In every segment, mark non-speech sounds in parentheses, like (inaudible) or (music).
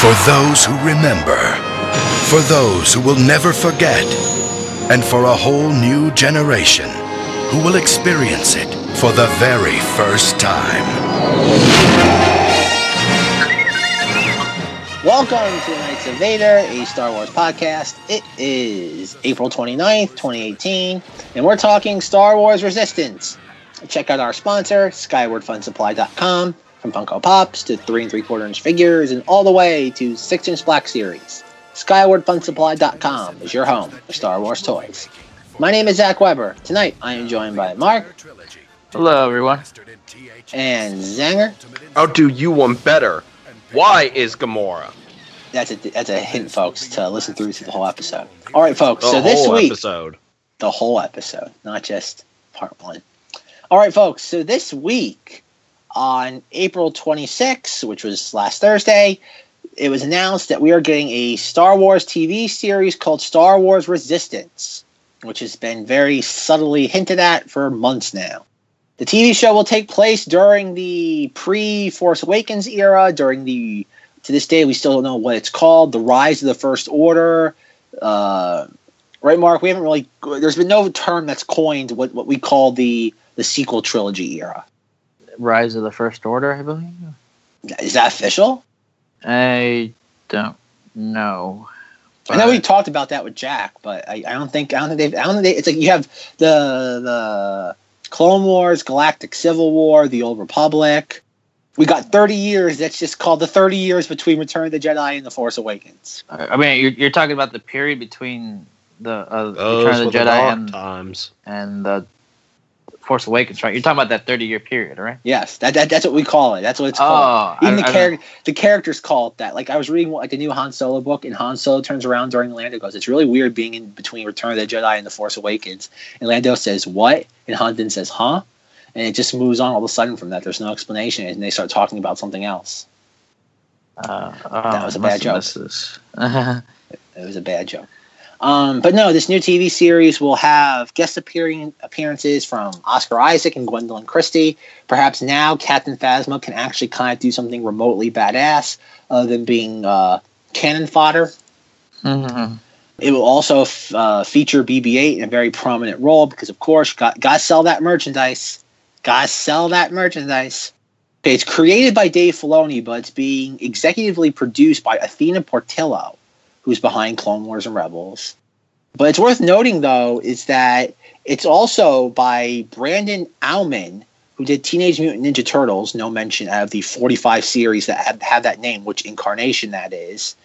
For those who remember, for those who will never forget, and for a whole new generation who will experience it for the very first time. Welcome to Knights of Vader, a Star Wars podcast. It is April 29th, 2018, and we're talking Star Wars Resistance. Check out our sponsor, SkywardFunSupply.com, from Funko Pops to 3 and 3 quarter inch figures and all the way to 6 inch Black Series. SkywardFunSupply.com is your home for Star Wars toys. My name is Zack Weber. Tonight I am joined by Mark. Hello, everyone. And Zenger. I'll do you one better. Why is Gamora? That's a that's a hint, folks, to listen through to the whole episode. All right, folks. The so this whole week, episode. the whole episode, not just part one. All right, folks. So this week, on April 26th, which was last Thursday, it was announced that we are getting a Star Wars TV series called Star Wars Resistance, which has been very subtly hinted at for months now. The TV show will take place during the pre Force Awakens era, during the to this day we still don't know what it's called, the Rise of the First Order. Uh, right, Mark? We haven't really. There's been no term that's coined what, what we call the the sequel trilogy era. Rise of the First Order, I believe. Is that official? I don't know. I know we talked about that with Jack, but I, I don't think I don't think they've I don't think they, it's like you have the the Clone Wars, Galactic Civil War, the Old Republic. We got 30 years. That's just called the 30 years between Return of the Jedi and The Force Awakens. I mean, you're, you're talking about the period between the uh, Return of the the Jedi dark and, times. and the Force Awakens, right? You're talking about that 30 year period, right? Yes, that, that that's what we call it. That's what it's called. Oh, Even I- the character, the characters call it that. Like I was reading like the new Han Solo book, and Han Solo turns around during Lando goes, "It's really weird being in between Return of the Jedi and The Force Awakens." And Lando says, "What?" And Han then says, "Huh?" And it just moves on all of a sudden from that. There's no explanation, and they start talking about something else. Uh, That oh, was a bad must joke. this. (laughs) It was a bad joke. Um, but no, this new TV series will have guest appearing appearances from Oscar Isaac and Gwendoline Christie. Perhaps now Captain Phasma can actually kind of do something remotely badass other than being uh, cannon fodder. Mhm. It will also f- uh, feature BB-8 in a very prominent role because, of course, got got sell that merchandise. Got sell that merchandise. Okay, it's created by Dave Filoni, but it's being executively produced by Athena Portillo, who's behind Clone Wars and Rebels. But it's worth noting, though, is that it's also by Brandon Auman, who did Teenage Mutant Ninja Turtles, no mention of the 45 series that have, have that name, which incarnation that is.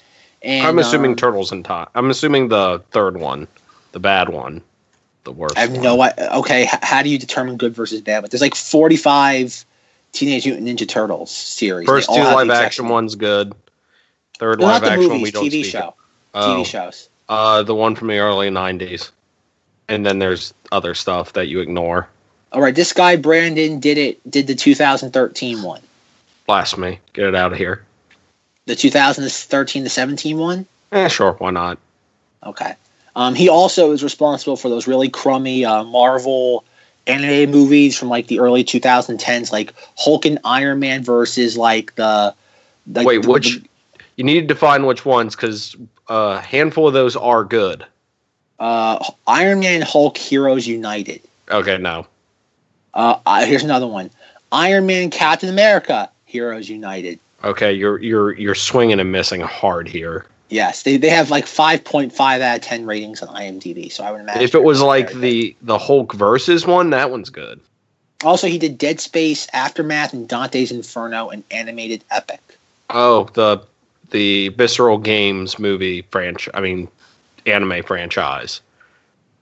And, I'm assuming um, Turtles and Time. I'm assuming the third one, the bad one, the worst. I have one. no idea. Okay, h- how do you determine good versus bad? But there's like 45 Teenage Mutant Ninja Turtles series. First two live action ones good. Third Well, live action one movies, we don't TV speak show. TV Oh, shows. uh, the one from the early '90s, and then there's other stuff that you ignore. All right, this guy Brandon did it. Did the 2013 one, Blasphemy! Get it out of here. the 2013 to 17 one. Eh, sure, why not? Okay. Um, he also is responsible for those really crummy uh, Marvel anime movies from like the early 2010s, like Hulk and Iron Man versus like the. like, Wait, the- which? You need to define which ones, because a handful of those are good. uh, Iron Man Hulk Heroes United. Okay, no. Uh, uh, here's another one: Iron Man, Captain America, Heroes United. Okay, you're you're you're swinging and missing hard here. Yes, they, they have like 5.5 out of 10 ratings on IMDb. So I would imagine If it was like the the Hulk versus one, that one's good. good. Also, he did Dead Space, Aftermath, and Dante's Inferno, and animated epic. Oh, the the Visceral Games movie franchise. I mean, anime franchise.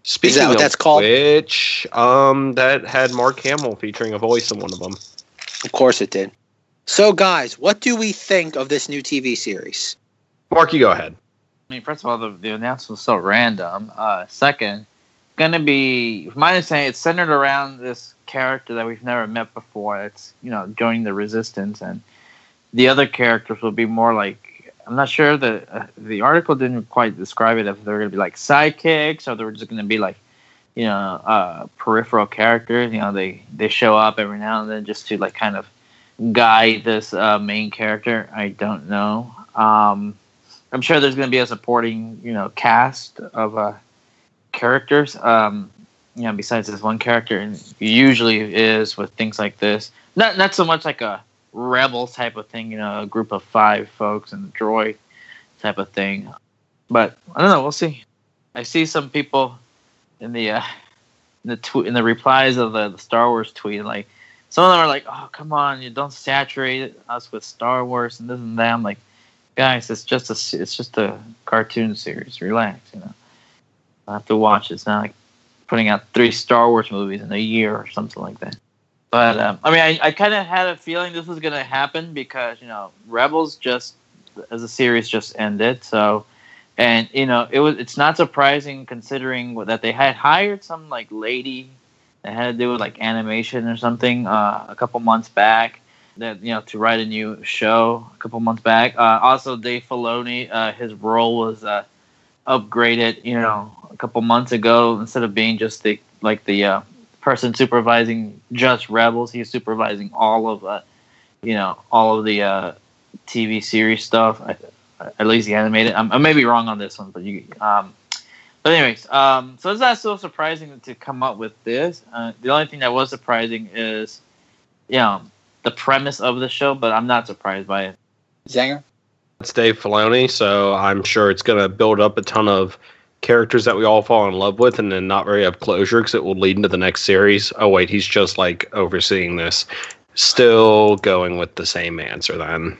Speaking what of that's called? which, um, that had Mark Hamill featuring a voice in one of them. Of course, it did. So, guys, what do we think of this new TV series? Mark, you go ahead. I mean, first of all, the, the announcement was so random. Uh, second, gonna be, from my understanding, it's centered around this character that we've never met before. It's you know joining the resistance, and the other characters will be more like I'm not sure the uh, the article didn't quite describe it if they were gonna be like sidekicks or they were just gonna be like you know uh, peripheral characters. You know, they they show up every now and then just to like kind of guide this uh, main character. I don't know. Um, I'm sure there's going to be a supporting, you know, cast of uh, characters. Um, you know, besides this one character, and usually is with things like this. Not not so much like a rebel type of thing, you know, a group of five folks and a droid type of thing. But I don't know. We'll see. I see some people in the uh, in the tw- in the replies of the, the Star Wars tweet, like some of them are like, "Oh, come on, you don't saturate us with Star Wars and this and that." I'm like, guys, it's just a it's just a cartoon series. Relax, you know. I have to watch. It's not like putting out three Star Wars movies in a year or something like that. But um, I mean, I, I kind of had a feeling this was going to happen because you know Rebels just as a series just ended, so and you know it was it's not surprising considering that they had hired some like lady that had to do with like animation or something uh, a couple months back that you know to write a new show a couple months back. Uh, also, Dave Filoni, uh, his role was uh, upgraded. You know, a couple months ago instead of being just the like the uh, person supervising just Rebels, he's supervising all of uh, you know all of the uh, TV series stuff. I, at least the animated. I'm, I may be wrong on this one, but you. Um, but anyways, um, so it's not so surprising to come up with this. Uh, the only thing that was surprising is, you know, the premise of the show, but I'm not surprised by it. Zenger? It's Dave Filoni, so I'm sure it's going to build up a ton of characters that we all fall in love with and then not very have closure because it will lead into the next series. Oh, wait, he's just like overseeing this. Still going with the same answer then.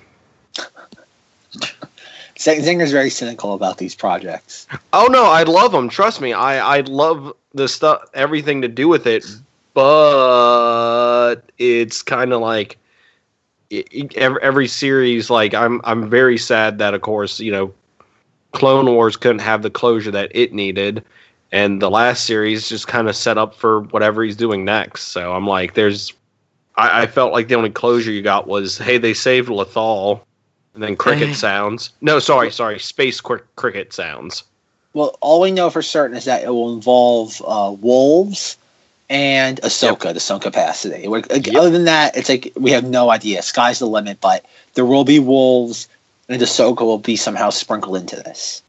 Zenger's very cynical about these projects. Oh no, I love them. Trust me, I I love the stuff, everything to do with it. But it's kind of like every, every series. Like I'm I'm very sad that of course you know, Clone Wars couldn't have the closure that it needed, and the last series just kind of set up for whatever he's doing next. So I'm like, there's. I, I felt like the only closure you got was, hey, they saved Lothal, and then cricket (laughs) sounds. No, sorry, sorry, space cr- cricket sounds. Well, all we know for certain is that it will involve uh, wolves and Ahsoka yep. to some capacity. Yep. Other than that, it's like we have no idea. Sky's the limit, but there will be wolves, and Ahsoka will be somehow sprinkled into this.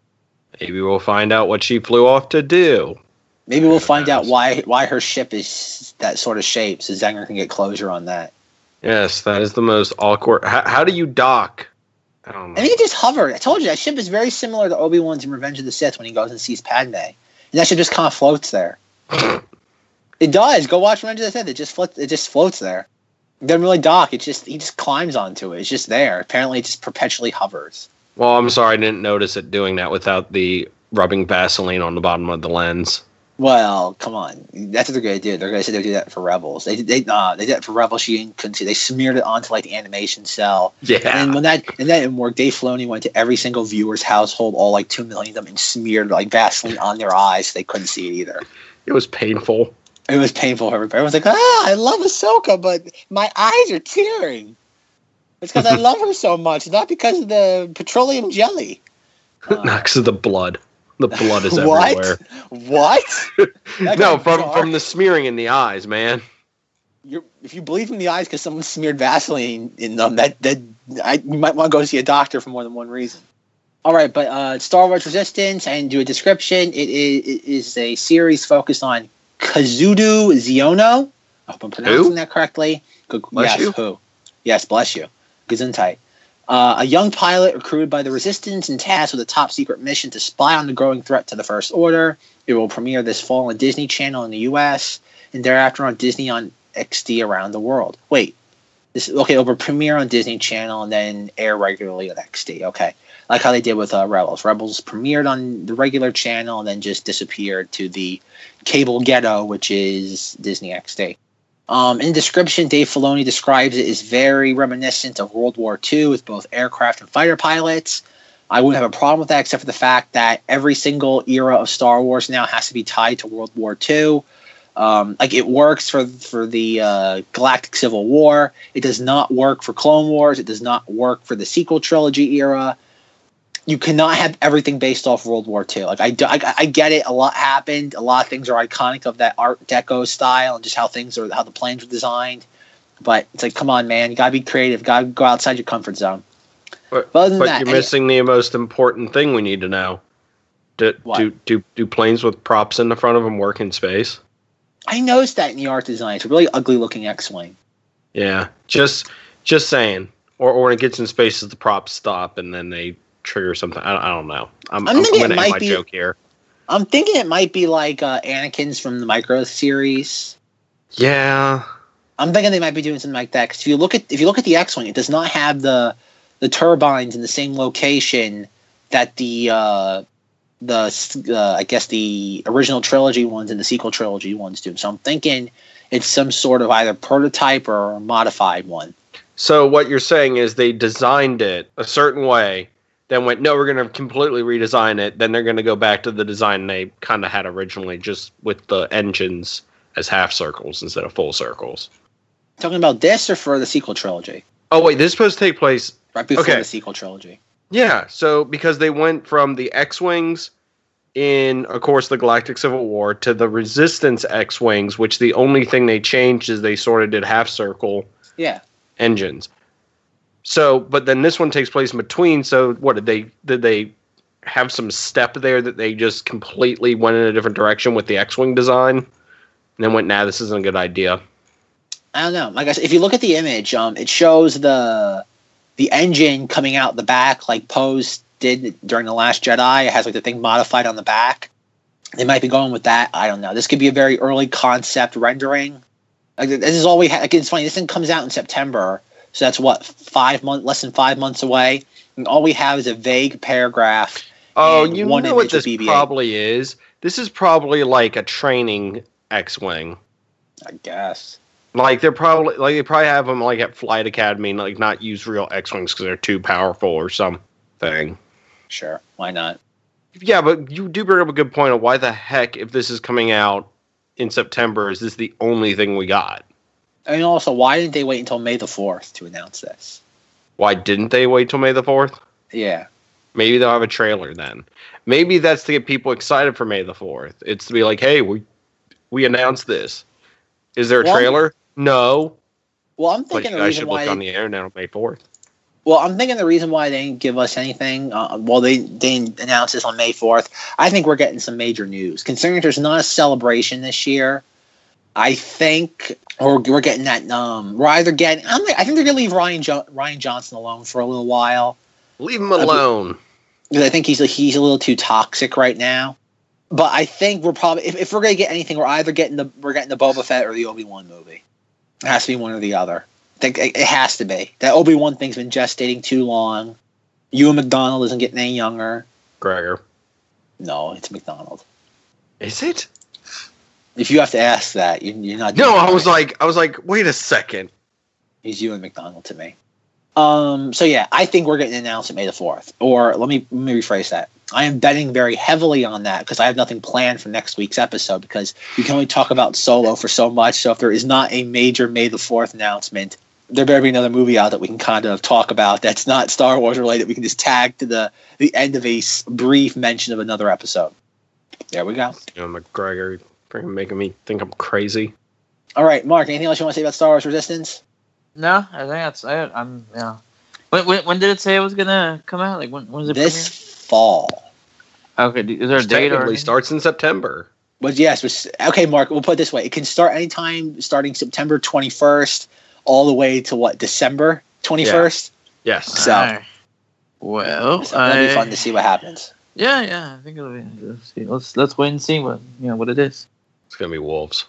Maybe we'll find out what she flew off to do. Maybe we'll find out why why her ship is that sort of shape, so Zenger can get closure on that. Yes, that is the most awkward. How, how do you dock I don't know. And he just hovered. I told you that ship is very similar to Obi Wan's in Revenge of the Sith when he goes and sees Padme, and that ship just kind of floats there. (laughs) it does. Go watch Revenge of the Sith. It just floats. It just floats there. It doesn't really dock. It just he just climbs onto it. It's just there. Apparently, it just perpetually hovers. Well, I'm sorry, I didn't notice it doing that without the rubbing Vaseline on the bottom of the lens. Well, come on. That's what they're to do. They're going to say they do that for Rebels. They they uh, they did that for Rebels. She couldn't see. They smeared it onto like the animation cel. Yeah. And when that and that didn't work, Dave Filoni went to every single viewer's household, all like two million of them, and smeared like Vaseline on their eyes. So they couldn't see it either. It was painful. It was painful for everybody. Everyone's like, ah, I love Ahsoka, but my eyes are tearing. It's because I (laughs) love her so much, not because of the petroleum jelly. Uh, (laughs) not because of the blood. The blood is everywhere. what? (laughs) no, from bizarre. from the smearing in the eyes, man. You're, if you bleed from the eyes because someone smeared Vaseline in them, that that I, you might want to go see a doctor for more than one reason. All right, but uh, Star Wars Resistance and do a description. It is, it is a series focused on Kazuda Xiono. I hope I'm pronouncing who? that correctly. Good, bless yes, you. who? Yes, bless you. Gesundheit. Uh, a young pilot recruited by the Resistance and tasked with a top secret mission to spy on the growing threat to the First Order. It will premiere this fall on Disney Channel in the U.S. and thereafter on Disney on XD around the world. Wait, this okay? It will premiere on Disney Channel and then air regularly on XD. Okay, like how they did with uh, Rebels. Rebels premiered on the regular channel and then just disappeared to the cable ghetto, which is Disney XD. Um, in the description, Dave Filoni describes it as very reminiscent of World War II with both aircraft and fighter pilots. I wouldn't have a problem with that, except for the fact that every single era of Star Wars now has to be tied to World War II. Um, like it works for for the uh, Galactic Civil War. It does not work for Clone Wars. It does not work for the sequel trilogy era you cannot have everything based off World War II. Like I, I, I, get it. A lot happened. A lot of things are iconic of that Art Deco style and just how things are, how the planes were designed. But it's like, come on, man, you gotta be creative. You Gotta go outside your comfort zone. But, But other than but that, you're missing the most important thing we need to know. Do, What? do do do planes with props in the front of them work in space? I noticed that in the art design. It's a really ugly looking X-wing. Yeah, just just saying. Or or when it gets in space, the props stop and then they trigger something? I, I don't know. I'm, I'm I'm, thinking it going to end might my be- joke here. I'm thinking it might be like uh, Anakin's from the Micro series. Yeah, I'm thinking they might be doing something like that. Because if you look at if you look at the X-wing, it does not have the the turbines in the same location that the uh, the uh, I guess the original trilogy ones and the sequel trilogy ones do. So I'm thinking it's some sort of either prototype or a modified one. So what you're saying is they designed it a certain way, then went, no, we're going to completely redesign it. Then they're going to go back to the design they kind of had originally, just with the engines as half circles instead of full circles. Talking about this or for the sequel trilogy, Oh wait, this is supposed to take place. right before Okay. the sequel trilogy. Yeah, so because they went from the X-wings in, of course, the Galactic Civil War to the Resistance X-wings, which the only thing they changed is they sort of did half circle Yeah, engines. So, but then this one takes place in between. So, what did they did they have some step there that they just completely went in a different direction with the X-wing design, and then went, "Nah, this isn't a good idea." I don't know. Like I said, if you look at the image, um, it shows the the engine coming out the back, like Poe's did during the Last Jedi. It has like the thing modified on the back. They might be going with that. I don't know. This could be a very early concept rendering. Like this is all we have. Like, it's funny. This thing comes out in September, so that's what five months, less than five months away. And all we have is a vague paragraph. Oh, you know what this BB-8. probably is. This is probably like a training X-wing. I guess. Like they're probably like they probably have them like at Flight Academy, and like not use real X-wings because they're too powerful or something. Sure, why not? Yeah, but you do bring up a good point of why the heck, if this is coming out in September, is this the only thing we got? And also, why didn't they wait until May the fourth to announce this? Why didn't they wait till May the fourth? Yeah. Maybe they'll have a trailer then. Maybe that's to get people excited for May the fourth. It's to be like, hey, we we announced this. Is there a Well, trailer? No, Well, I'm but thinking you the reason should why look on the internet on May fourth. Well, I'm thinking the reason why they didn't give us anything, uh, well, they, they didn't announce this on May 4th. I think we're getting some major news. Considering there's not a celebration this year, I think, or we're getting that, um, we're either getting, I'm, like, I think they're to leave Ryan, jo- Rian Johnson alone for a little while. Leave him alone. Because I think he's, he's a little too toxic right now. But I think we're probably, if, if we're going to get anything, we're either getting the, we're getting the Boba Fett or the Obi-Wan movie. It has to be one or the other. I think it, it has to be. That Obi Wan thing's been gestating too long. Ewan McDonald isn't getting any younger. Gregor. No, it's McDonald. Is it? If you have to ask that, you, you're not. No, doing I was right. like, I was like, wait a second. he's you and McDonald to me. Um. So yeah, I think we're getting announced at May the fourth. Or let me let me rephrase that. I am betting very heavily on that because I have nothing planned for next week's episode because we can only talk about Solo for so much. So if there is not a major May the fourth announcement, there better be another movie out that we can kind of talk about that's not Star Wars related. We can just tag to the the end of a brief mention of another episode. There we go. You know, McGregor, freaking making me think I'm crazy. All right, Mark. Anything else you want to say about Star Wars Resistance? No, I think that's it. I'm yeah. When, when, when did it say it was gonna come out? Like when, when was it? This fall. Okay, d- is there a date or? technically starts in September. But yes, was, okay, Mark. We'll put it this way: it can start anytime, starting September twenty first, all the way to what December twenty first. Yes. So- Alright. Well, So that'll be fun to see what happens. yeah, yeah. I think it'll be. Let's see. Let's let's wait and see what you know what it is. It's gonna be wolves.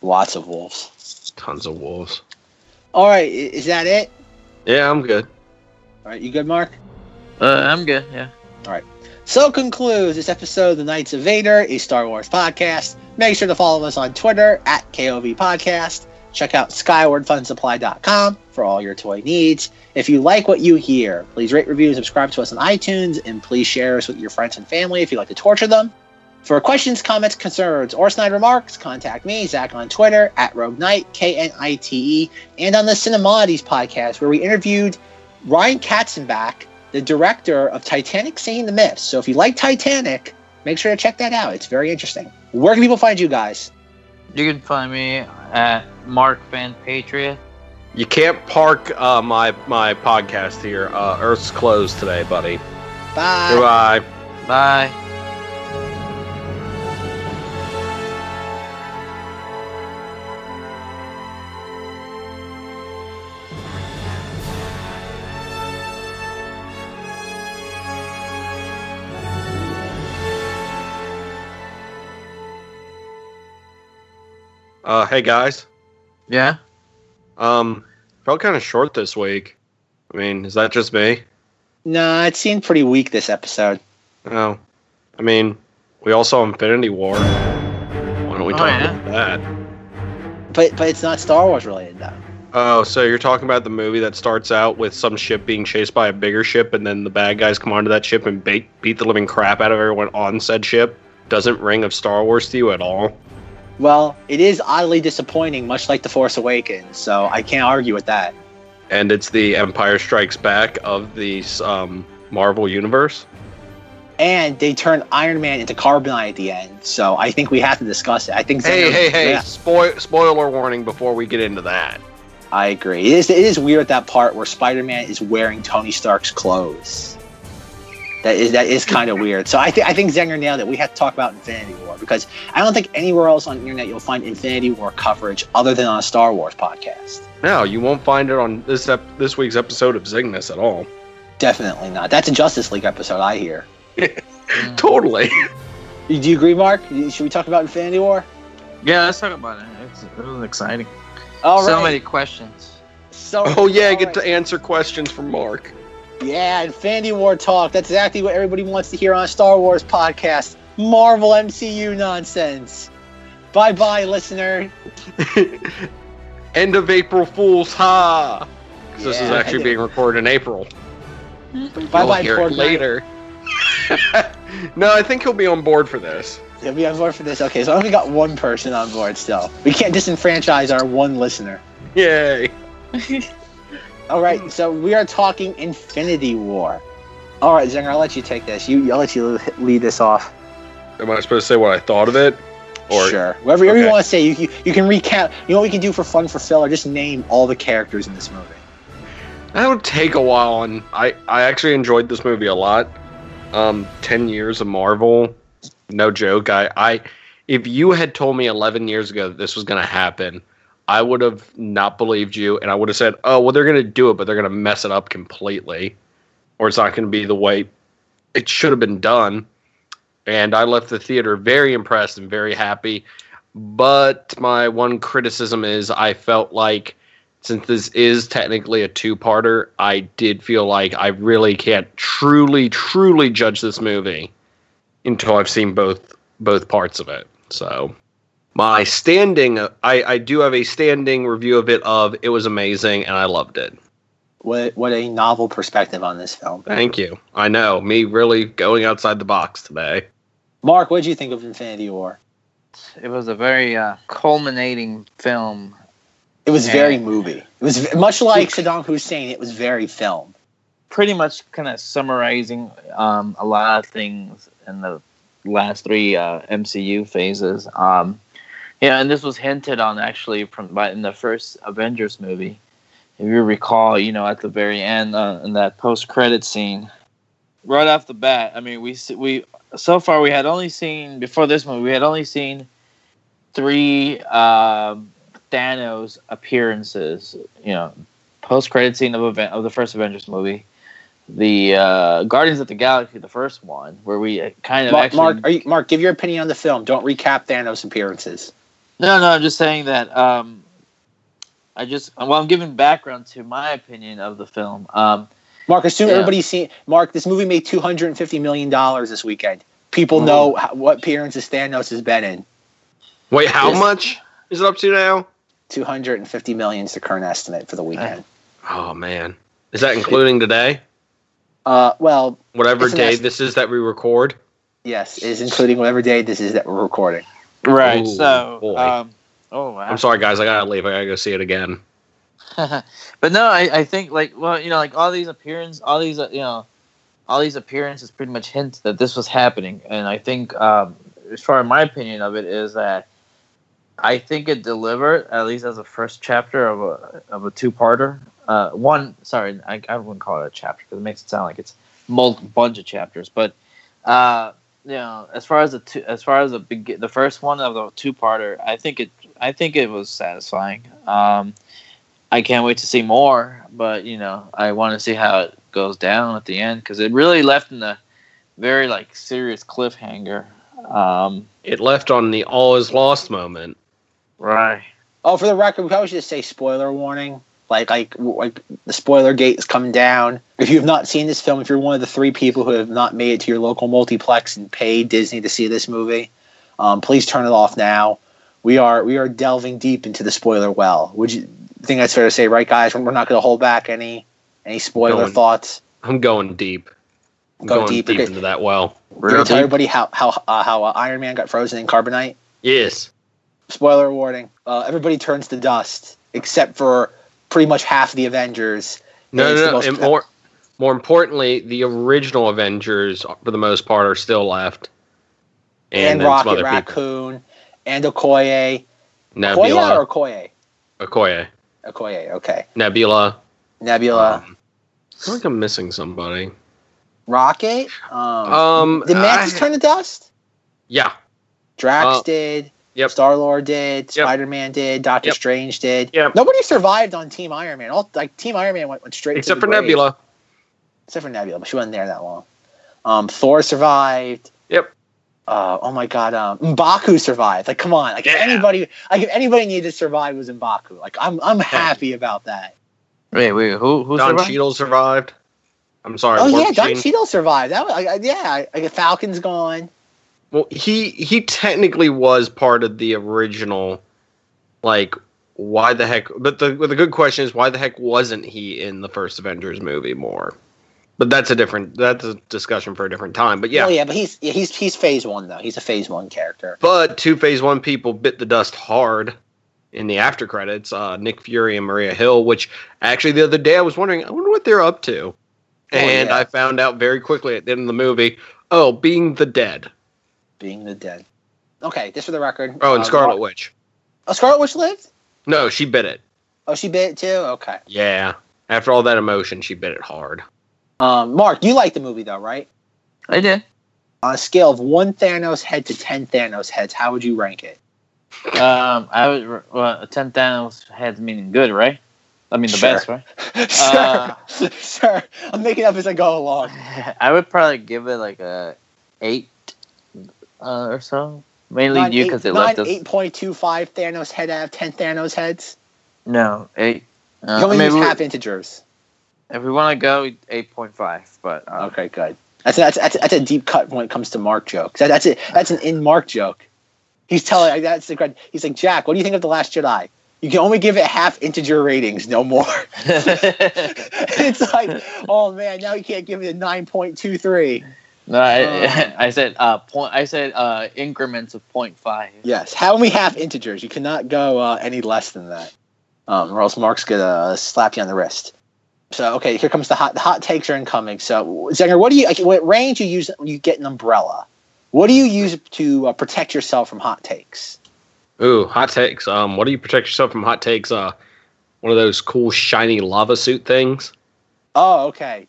Lots of wolves. Tons of wolves. All right, is that it? Yeah, I'm good. All right, you good, Mark? Uh, I'm good. Yeah. All right. So concludes this episode of the Knights of Vader, a Star Wars podcast. Make sure to follow us on Twitter at KOV Podcast. Check out skywardfunsupply.com for all your toy needs. If you like what you hear, please rate, review, and subscribe to us on iTunes, and please share us with your friends and family if you like to torture them. For questions, comments, concerns, or snide remarks, contact me, Zack, on Twitter at Rogue Knight, K N I T E, and on the Cinemoddities podcast, where we interviewed Ryan Katzenbach, the director of Titanic Seeing the Myths. So if you like Titanic, make sure to check that out. It's very interesting. Where can people find you guys? You can find me at Mark Fan Patriot You can't park uh, my my podcast here. Uh, Earth's closed today, buddy. Bye. Goodbye. Bye. Uh, hey guys. Yeah. Um, felt kind of short this week. I mean, is that just me? No, it seemed pretty weak this episode. Oh, I mean, we all saw Infinity War. Why don't we Oh, talk yeah? about that? But but it's not Star Wars related though. Oh, so you're talking about the movie that starts out with some ship being chased by a bigger ship, and then the bad guys come onto that ship and bait, beat the living crap out of everyone on said ship? Doesn't ring of Star Wars to you at all? Well, it is oddly disappointing, much like The Force Awakens. So I can't argue with that. And it's the Empire Strikes Back of the um, Marvel universe. And they turned Iron Man into Carbonite at the end. So I think we have to discuss it. I think. Hey, Xander- hey, hey! Yeah, Spoil- spoiler warning before we get into that. I agree. It is. It is weird at that part where Spider-Man is wearing Tony Stark's clothes. That is that is kind of weird. So I think I think Zenger nailed it. We have to talk about Infinity War because I don't think anywhere else on the internet you'll find Infinity War coverage other than on a Star Wars podcast. No, you won't find it on this ep- this week's episode of Cygnus at all. Definitely not. That's a Justice League episode. I hear. (laughs) Totally. Do you agree, Mark? Should we talk about Infinity War? Yeah, let's talk about it. It's, it was exciting. All right. so many questions. So, Oh yeah, all get right. to answer questions from Mark. Yeah, Infinity War talk. That's exactly what everybody wants to hear on a Star Wars podcast. Marvel MCU nonsense. Bye bye, listener. (laughs) End of April Fools, ha! 'Cause this is actually being recorded in April. Bye You'll bye, hear later. (laughs) no, I think he'll be on board for this. He'll be on board for this. Okay, so I only got one person on board still. We can't disenfranchise our one listener. Yay! (laughs) All right, so we are talking Infinity War. All right, Zenger, I'll let you take this. You, I'll let you lead this off. Am I supposed to say what I thought of it? Or sure, whatever, whatever you want to say. You, you you can recount. You know what we can do for fun for filler? Just name all the characters in this movie. that would take a while, and I I actually enjoyed this movie a lot. Um, ten years of Marvel, no joke. I I if you had told me eleven years ago that this was gonna happen, I would have not believed you, and I would have said, "Oh, well, they're gonna do it, but they're gonna mess it up completely, or it's not gonna be the way it should have been done." And I left the theater very impressed and very happy. But my one criticism is I felt like since this is technically a two-parter, I did feel like I really can't truly, truly judge this movie until I've seen both both parts of it. So my standing, I, I do have a standing review of it. Of it was amazing and I loved it. What what a novel perspective on this film. Thank you. I know me really going outside the box today. Mark, what did you think of Infinity War? It was a very uh, culminating film. It was very movie. It was much like Saddam Hussein. It was very film. Pretty much kind of summarizing um, a lot of things in the last three uh, MCU phases. Um, yeah, and this was hinted on actually from by in the first Avengers movie. If you recall, you know, at the very end uh, in that post-credit scene, right off the bat, I mean, we we so far we had only seen before this movie we had only seen three um, Thanos appearances. You know, post-credit scene of event of the first Avengers movie, the uh, Guardians of the Galaxy, the first one, where we uh, kind of Mark, actually Mark, are you, Mark, give your opinion on the film. Don't recap Thanos' appearances. No, no, I'm just saying that. Um, I just well, I'm giving background to my opinion of the film. Um, Mark, assume Yeah. everybody's seen. Mark, this movie made two hundred and fifty million dollars this weekend. People Oh. know how, what appearances Thanos has been in. Wait, how Yes. much is it up to now? Two hundred and fifty million is the current estimate for the weekend. Oh man, is that including today? Uh, well, Whatever day est- this is that we record. yes, is including whatever day this is that we're recording. Right. Ooh, so, um, oh wow. I'm sorry, guys. I gotta leave. I gotta go see it again. (laughs) but no, I, I think like well, you know, like all these appearances, all these uh, you know, all these appearances pretty much hint that this was happening, and I think um, as far as my opinion of it is that I think it delivered at least as a first chapter of a of a two parter. Uh, one, sorry, I, I wouldn't call it a chapter because it makes it sound like it's multi bunch of chapters. But uh, you know, as far as the two, as far as the beg- the first one of the two parter, I think it I think it was satisfying. Um, I can't wait to see more, but you know, I want to see how it goes down at the end because it really left in a very like serious cliffhanger. Um, It left on the all is lost moment. right. Oh, for the record, we probably should just say spoiler warning. Like, like, like the spoiler gate is coming down. If you have not seen this film, if you're one of the three people who have not made it to your local multiplex and paid Disney to see this movie, um, please turn it off now. We are we are delving deep into the spoiler well. Would you think that's fair to say, right, guys? We're not going to hold back any any spoiler Going- thoughts. I'm going deep. I'm Go going deep, deep, okay. into that well. We're going to tell everybody how how uh, how uh, Iron Man got frozen in carbonite. Yes. spoiler warning uh, everybody turns to dust except for pretty much half of the avengers No, no, no. And more, more importantly, the original Avengers, for the most part, are still left. and, some rocket other people. raccoon and okoye okoye Nebula, or okoye Okoye, okoye okay Nebula. nebula Um, I feel like I'm missing somebody. rocket um, Um, did mantis I- turn to dust Yeah. drax Uh, did yep. star lord did Yep. spider-man did doctor Yep. strange did Yep. nobody survived on team iron man all like team iron man went, went straight Except to for grave. Nebula. except for Nebula, but she wasn't there that long. Um, Thor survived. Yep. Uh, oh my god, um, Mbaku survived. Like, come on, like if anybody, like if anybody needed to survive was Mbaku. Like, I'm, I'm happy about that. Wait, wait, who who Don survived? Cheadle survived. I'm sorry. oh yeah, Warp Don Cheadle survived. That was, like, yeah, like Falcon's gone. Well, he he technically was part of the original. Like, why the heck? But the but the good question is, why the heck wasn't he in the first Avengers movie more? But that's a different that's a discussion for a different time. But yeah, Oh yeah, but he's he's he's phase one though. He's a phase one character. but two Phase One people bit the dust hard in the after credits. Uh, Nick Fury and Maria Hill, which actually the other day I was wondering, I wonder what they're up to, and yeah. I found out very quickly at the end of the movie. Oh, being the dead. Being the dead. Okay, just for the record. Oh, and uh, Scarlet Mar- Witch. Oh, Scarlet Witch lived. No, she bit it. Oh, she bit it too. Okay. Yeah. After all that emotion, she bit it hard. Um, Mark, you like the movie though, right? I did. On a scale of one Thanos head to ten Thanos heads, how would you rank it? Um, I would well, a ten Thanos heads meaning good, right? I mean the Sure. best, right? (laughs) sure, (laughs) sure. I'm making up as I go along. (laughs) I would probably give it like a eight uh, or so. Mainly Nine, you because they nine, left us. 8.25 Thanos head out of 10 Thanos heads. No, eight. You Uh, only maybe use we- half integers. if we want to go, eight point five. But um, Okay, good. That's, that's, that's, that's a deep cut when it comes to Mark jokes. That, that's it. That's an in Mark joke. He's telling that's the He's like Jack. What do you think of the Last Jedi? You can only give it half integer ratings, no more. (laughs) (laughs) it's like, oh man, now you can't give it a nine point two three. No, I, Oh. (laughs) I said uh point. I said uh increments of point five. Yes, how many half integers? You cannot go uh, any less than that, um, or else Mark's gonna uh, slap you on the wrist. So okay, here comes the hot. The hot takes are incoming. So Zenger, what do you? Like, what range do you use? You get an umbrella. What do you use to uh, protect yourself from hot takes? Ooh, hot takes. Um, what do you protect yourself from hot takes? Uh, one of those cool shiny lava suit things. Oh, okay.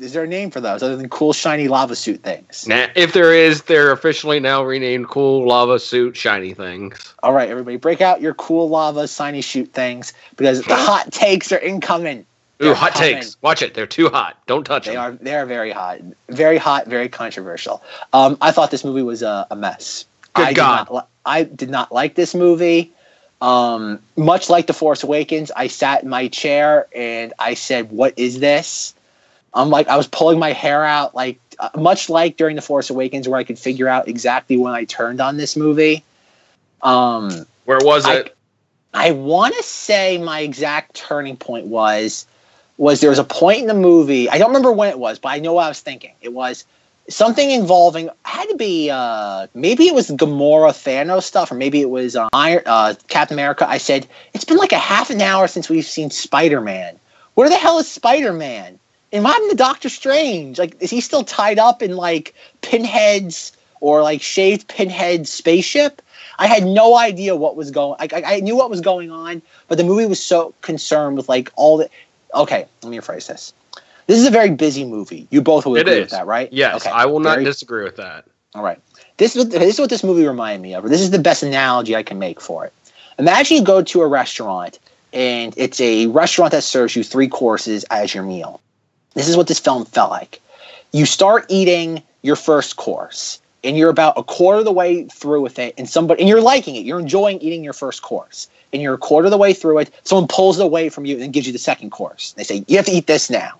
Is there a name for those other than cool shiny lava suit things? Nah, if there is, they're officially now renamed cool lava suit shiny things. All right, everybody, break out your cool lava shiny shoot things because the hot takes are incoming. Ooh, They're hot coming. takes. Watch it. They're too hot. Don't touch They them. are they are very hot, very hot, very controversial. Um, I thought this movie was a, a mess. Good I God. Did not, li- I did not like this movie. Um, much like The Force Awakens, I sat in my chair and I said, "What is this?" I'm like, I was pulling my hair out, like uh, much like during The Force Awakens, where I could figure out exactly when I turned on this movie. Um, Where was I- it? I want to say my exact turning point was was there was a point in the movie. I don't remember when it was, but I know what I was thinking. It was something involving had to be uh, maybe it was Gamora Thanos stuff, or maybe it was uh, Iron uh, Captain America. I said it's been like a half an hour since we've seen Spider Man. Where the hell is Spider Man? What happened to Doctor Strange? Like, is he still tied up in like Pinhead's or like shaved pinhead spaceship. I had no idea what was going. I, I, I knew what was going on, but the movie was so concerned with like all the. Okay, let me rephrase this. This is a very busy movie. You both will agree with that, right? Yes, Okay, I will not very- disagree with that. all right. This is what this is what this movie reminded me of. Or this is the best analogy I can make for it. Imagine you go to a restaurant and it's a restaurant that serves you three courses as your meal. This is what this film felt like. You start eating your first course and you're about a quarter of the way through with it and somebody and you're liking it. You're enjoying eating your first course. And you're a quarter of the way through it, someone pulls it away from you and gives you the second course. They say, You have to eat this now.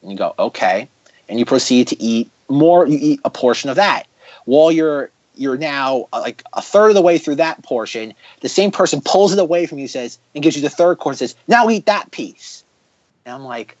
And you go, Okay. And you proceed to eat more, you eat a portion of that while you're you're now uh, like a third of the way through that portion the same person pulls it away from you says and gives you the third course says now eat that piece and i'm like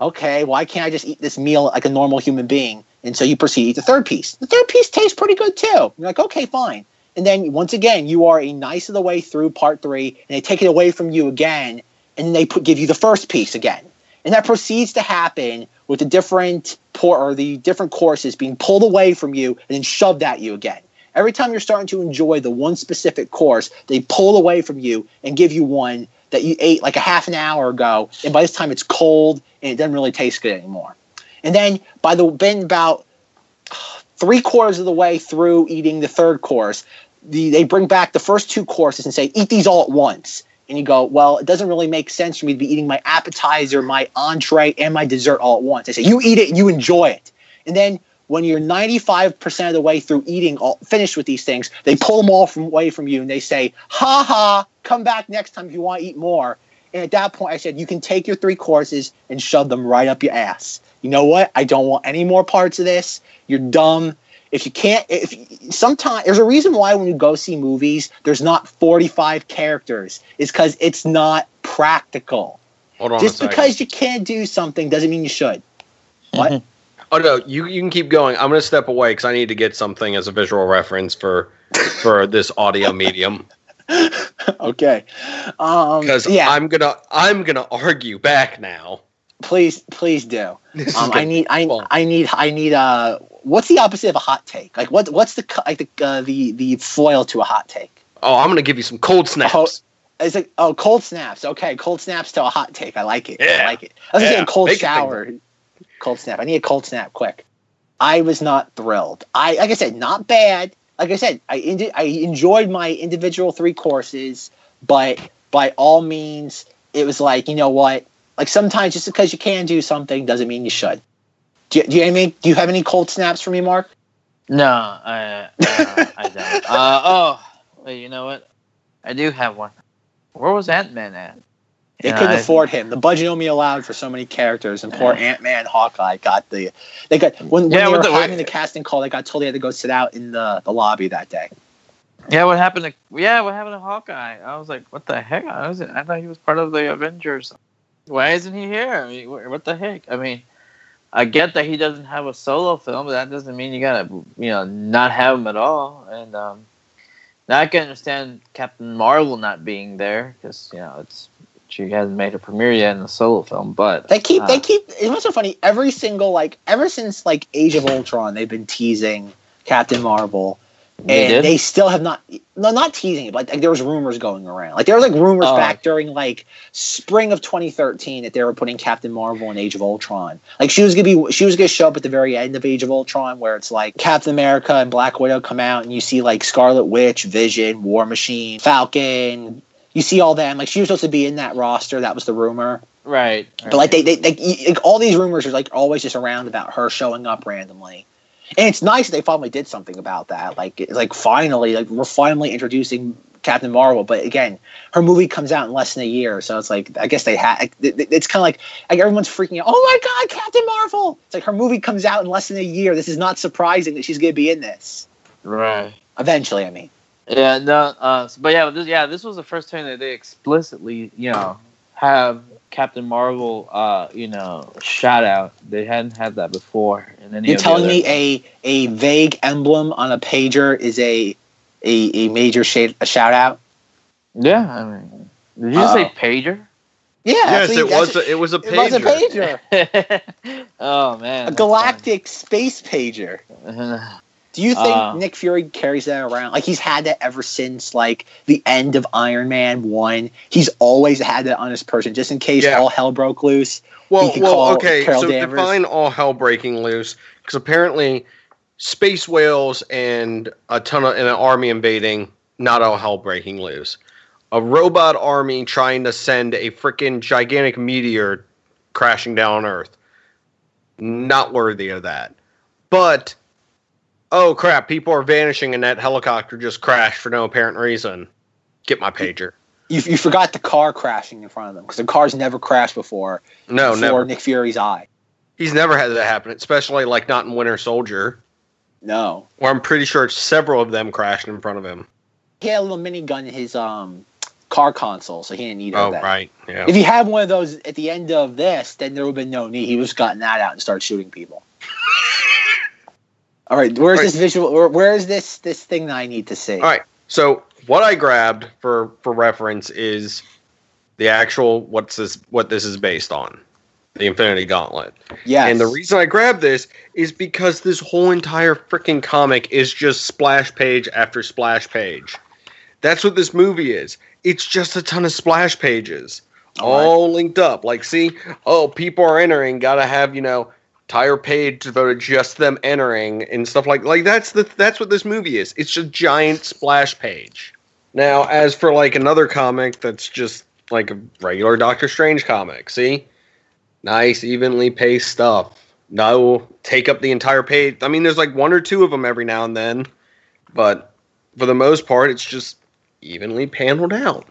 okay why can't i just eat this meal like a normal human being and so you proceed to eat the third piece? The third piece tastes pretty good too. You're like okay fine. And then once again you are a nice of the way through part three and they take it away from you again and they put, give you the first piece again. And that proceeds to happen with the different por- or the different courses being pulled away from you and then shoved at you again. Every time you're starting to enjoy the one specific course, they pull away from you and give you one that you ate like a half an hour ago, and by this time it's cold and it doesn't really taste good anymore. And then by the been about three quarters of the way through eating the third course, the, they bring back the first two courses and say, eat these all at once. And you go, well, it doesn't really make sense for me to be eating my appetizer, my entree, and my dessert all at once. They say, you eat it, you enjoy it. And then when you're 95% of the way through eating, all, finished with these things, they pull them all from away from you and they say, ha ha, come back next time if you want to eat more. And at that point, I said, you can take your three courses and shove them right up your ass. You know what? I don't want any more parts of this. You're dumb. If you can't, if sometimes there's a reason why when you go see movies, there's not 45 characters, is because it's not practical. Hold on Just second. because you can't do something doesn't mean you should. What? Mm-hmm. Oh no, you you can keep going. I'm gonna step away because I need to get something as a visual reference for for this audio medium. (laughs) okay. Um, Because yeah, I'm gonna I'm gonna argue back now. please, please do. (laughs) Um, I need, I. I need, I need. Uh, what's the opposite of a hot take? Like, what, what's the like the uh, the the foil to a hot take? Oh, I'm gonna give you some cold snaps. Oh, It's like, oh, cold snaps. Okay, cold snaps to a hot take. I like it. Yeah. I like it. I was Yeah, getting cold make shower. Cold snap. I need a cold snap quick. I was not thrilled. I like I said, not bad. Like I said, I indi- I enjoyed my individual three courses, but by all means, it was like you know what? Like sometimes just because you can do something doesn't mean you should. Do you, do you have any? Do you have any cold snaps for me, Mark? No, I, uh, I don't. (laughs) Uh, oh, wait, you know what? I do have one. Where was Ant Man at? They Yeah, couldn't I- afford him. The budget only allowed for so many characters, and poor Ant Man, Hawkeye got the. They got when, when Yeah, they were the- having the casting call. They got told they had to go sit out in the, the lobby that day. Yeah, what happened to yeah, what happened to Hawkeye? I was like, what the heck? I was I thought he was part of the Avengers. Why isn't he here? I mean, what the heck? I mean, I get that he doesn't have a solo film, but that doesn't mean you gotta you know not have him at all. And um, now I can understand Captain Marvel not being there because you know it's she hasn't made a premiere yet in the solo film, but They keep they uh, keep. It was so funny. Every single like ever since like Age of Ultron, they've been teasing Captain Marvel, they and did. they still have not. No, not teasing it, but like there was rumors going around. Like there were like rumors Oh. back during like spring of 2013 that they were putting Captain Marvel in Age of Ultron. Like she was gonna be, she was gonna show up at the very end of Age of Ultron, where it's like Captain America and Black Widow come out, and you see like Scarlet Witch, Vision, War Machine, Falcon. You see all them. Like she was supposed to be in that roster. That was the rumor. right. But like they, they, they like, all these rumors are like always just around about her showing up randomly, and it's nice that they finally did something about that. Like, like finally, like we're finally introducing Captain Marvel. But again, her movie comes out in less than a year, so it's like I guess they had. Like, it- it- it's kind of like like everyone's freaking out. Oh my God, Captain Marvel! It's like her movie comes out in less than a year. This is not surprising that she's gonna be in this right. eventually. I mean, Yeah, no, uh, but yeah, this, yeah, this was the first time that they explicitly, you know, have Captain Marvel, uh, you know, shout out. They hadn't had that before. In any you're telling other- me a a vague emblem on a pager is a a, a major shade, a shout out. Yeah, I mean, did you say Uh-oh. pager? Yeah, yes, it was. A, it was a it was a pager. pager, (laughs) oh man, a that's galactic space pager. (laughs) funny. Do you think Uh, Nick Fury carries that around? Like he's had that ever since like the end of Iron Man one. He's always had that on his person, just in case Yeah. all hell broke loose. Well, could well, call okay. Carol so Danvers. define all hell breaking loose, because apparently, space whales and a ton of and an army invading, not all hell breaking loose. A robot army trying to send a freaking gigantic meteor crashing down on Earth, not worthy of that. But oh crap, people are vanishing, and that helicopter just crashed for no apparent reason. Get my pager. You, you forgot the car crashing in front of them because the car's never crashed before. No, before never. Nick Fury's eye. He's never had that happen, especially like not in Winter Soldier. No, Where I'm pretty sure several of them crashed in front of him. he had a little minigun in his um car console, so he didn't need Oh, that. right. Yeah. If he had one of those at the end of this, then there would have been no need. He would have gotten that out and started shooting people. All right, where's Right. this visual? Where, where is this this thing that I need to see? All right. So what I grabbed for for reference is the actual what's this what this is based on, the Infinity Gauntlet. Yeah, And the reason I grabbed this is because this whole entire freaking comic is just splash page after splash page. That's what this movie is. It's just a ton of splash pages, All right. all linked up. Like, see, oh, people are entering. Got to have you know entire page devoted just them entering and stuff like like that's the that's what this movie is. It's a giant splash page. Now, as for like another comic that's just like a regular Doctor Strange comic, see, nice, evenly paced stuff. No, take up the entire page. I mean, there's like one or two of them every now and then, but for the most part, it's just evenly paneled out,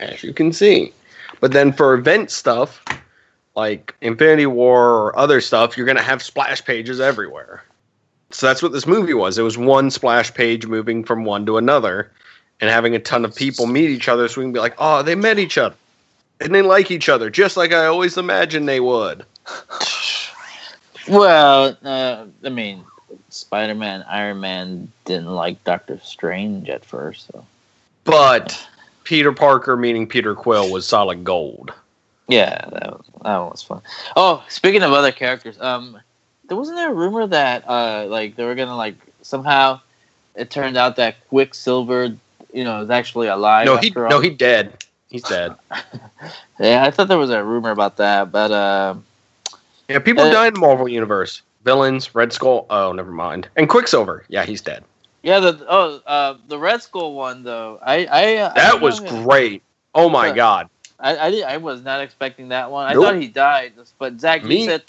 as you can see. But then for event stuff, like Infinity War or other stuff, you're going to have splash pages everywhere. So that's what this movie was. It was one splash page moving from one to another and having a ton of people meet each other so we can be like, oh, they met each other. And they like each other, just like I always imagined they would. Well, uh, I mean, Spider Man, Iron Man didn't like Doctor Strange at first, so But Peter Parker, meaning Peter Quill, was solid gold. Yeah, that that one was fun. Oh, speaking of other characters, um, there wasn't there a rumor that uh, like they were gonna like somehow it turned out that Quicksilver, you know, is actually alive. No, he after no all? he dead. He's dead. (laughs) Yeah, I thought there was a rumor about that, but uh, Yeah, people Uh, die in the Marvel universe. Villains, Red Skull. Oh, never mind. And Quicksilver. Yeah, he's dead. yeah, the oh uh, the Red Skull one though, I I uh, I That was great. Oh my god. I I, I was not expecting that one. I Nope. thought he died, but Zack, Me- you said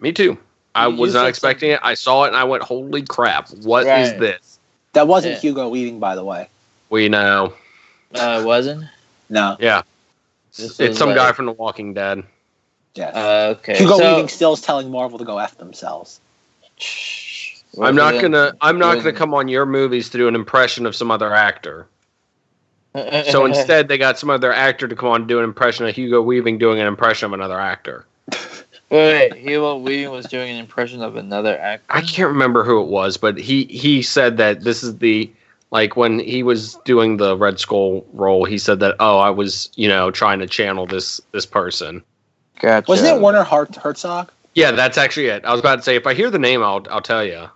Me too. I You- you was not said expecting it. I saw it and I went, "Holy crap! What is Right. this?" that wasn't Yeah. Hugo Weaving, by the way. We know. uh, it wasn't. No. Yeah, This it's some like- guy from The Walking Dead. Yes. Uh, okay. Hugo so, Weaving still is telling Marvel to go f themselves. I'm not gonna. I'm not gonna come on your movies to do an impression of some other actor. So (laughs) instead, they got some other actor to come on and do an impression of Hugo Weaving doing an impression of another actor. wait, wait, Hugo Weaving was doing an impression of another actor. I can't remember who it was, but he he said that this is the like when he was doing the Red Skull role. He said that oh, I was you know trying to channel this this person. Gotcha. Wasn't it Werner Hart- Herzog? Yeah, that's actually it. I was about to say if I hear the name, I'll I'll tell you.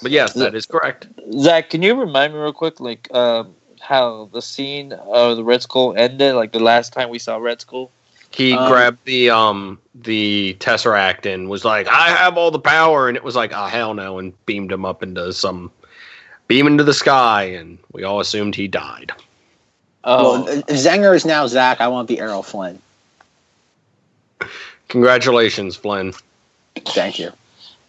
But yes, that is correct. Zack, can you remind me real quick, like um, how the scene of the Red Skull ended, like the last time we saw Red Skull? He Um, grabbed the um the tesseract and was like, "I have all the power," and it was like, "Oh hell no!" and beamed him up into some beam into the sky, and we all assumed he died. Oh, Well, Zenger is now Zack. I want to be Errol Flynn. Congratulations, Flynn. Thank you.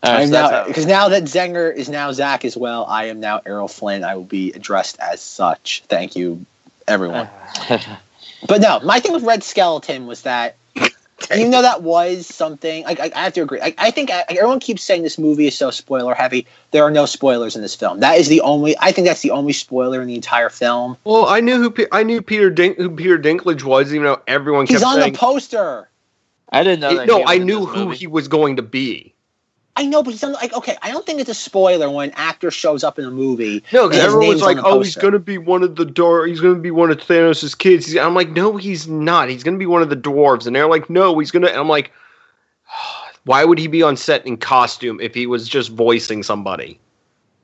All right, I'm so now because now that Zenger is now Zack as well. I am now Errol Flynn. I will be addressed as such. Thank you, everyone. (laughs) But no, my thing with Red Skeleton was that even though that was something, I, I, I have to agree. I, I think I, everyone keeps saying this movie is so spoiler heavy. There are no spoilers in this film. That is the only. I think that's the only spoiler in the entire film. Well, I knew who Pe- I knew Peter Dink, who Peter Dinklage was, even though everyone kept He's on saying. the poster. I didn't know. That no, I knew who movie. he was going to be. I know, but he's on. Like, okay, I don't think it's a spoiler when an actor shows up in a movie. No, because his everyone was name's on like, "Oh, he's going to be one of the dwarves. He's going to be one of Thanos' kids." He's, I'm like, "No, he's not. He's going to be one of the dwarves." And they're like, "No, he's going to." I'm like, (sighs) "Why would he be on set in costume if he was just voicing somebody?"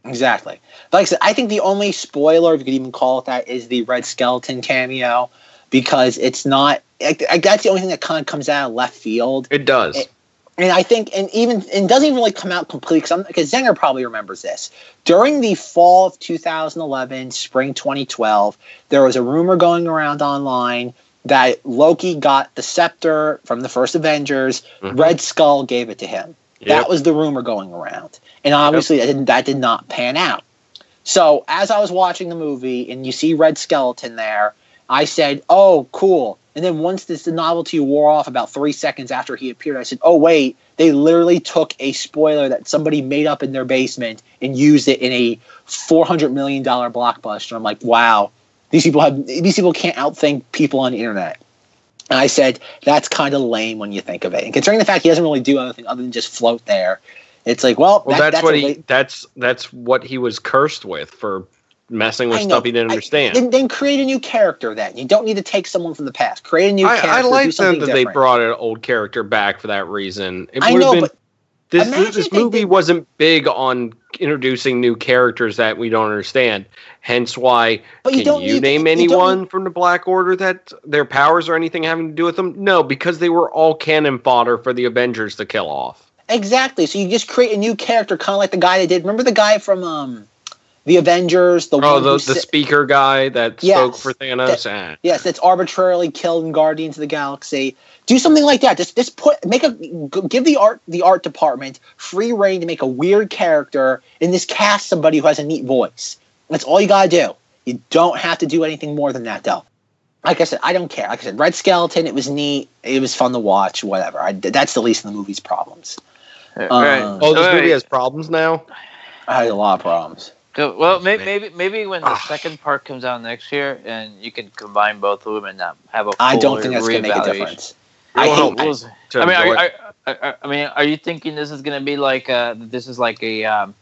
Exactly. Like I said, I think the only spoiler, if you could even call it that, is the Red Skeleton cameo because it's not. Like, like, that's the only thing that kind of comes out of left field. It does. It- And I think, and even, and doesn't even really come out complete because Zenger probably remembers this. During the fall of 2011, spring 2012, there was a rumor going around online that Loki got the scepter from the first Avengers. Mhm. Red Skull gave it to him. Yep. That was the rumor going around, and obviously that, didn't, that did not pan out. So as I was watching the movie and you see Red Skeleton there, I said, "Oh, cool." And then once this the novelty wore off, about three seconds after he appeared, I said, "Oh wait, they literally took a spoiler that somebody made up in their basement and used it in a four hundred million dollar blockbuster." I'm like, "Wow, these people have these people can't outthink people on the internet." And I said, "That's kind of lame when you think of it." And considering the fact he doesn't really do anything other than just float there, it's like, well, Well, that- that's, what he. la- That's that's what he was cursed with for messing with stuff he didn't I- understand. then, then create a new character. Then you don't need to take someone from the past. Create a new I, character. I like them that they brought an old character back for that reason. It I know, been, but this imagine this movie did- wasn't big on introducing new characters that we don't understand. Hence why But you can don't you need- name you anyone from the Black Order that their powers or anything having to do with them? No, because they were all cannon fodder for the Avengers to kill off. Exactly. So you just create a new character, kind of like the guy that did. Remember the guy from um, the Avengers, the Oh, one the, who the si- speaker guy that Yes, spoke for Thanos. Ah. yes, that's arbitrarily killed in Guardians of the Galaxy. Do something like that. Just just put make a give the art the art department free reign to make a weird character and just cast somebody who has a neat voice. That's all you gotta do. You don't have to do anything more than that, though. Like I said, I don't care. Like I said, Red Skeleton, it was neat. It was fun to watch. Whatever. I, that's the least of the movie's problems. All right. Uh, Oh, this All movie has problems now. I had a lot of problems. Go- Well, maybe maybe maybe when the Ah. second part comes out next year, and you can combine both of them and not have a. I don't think that's going to make a difference. I won't hate- help We'll see. to I mean, are, it. are, are, I mean, are you thinking this is going to be like uh this is like a um,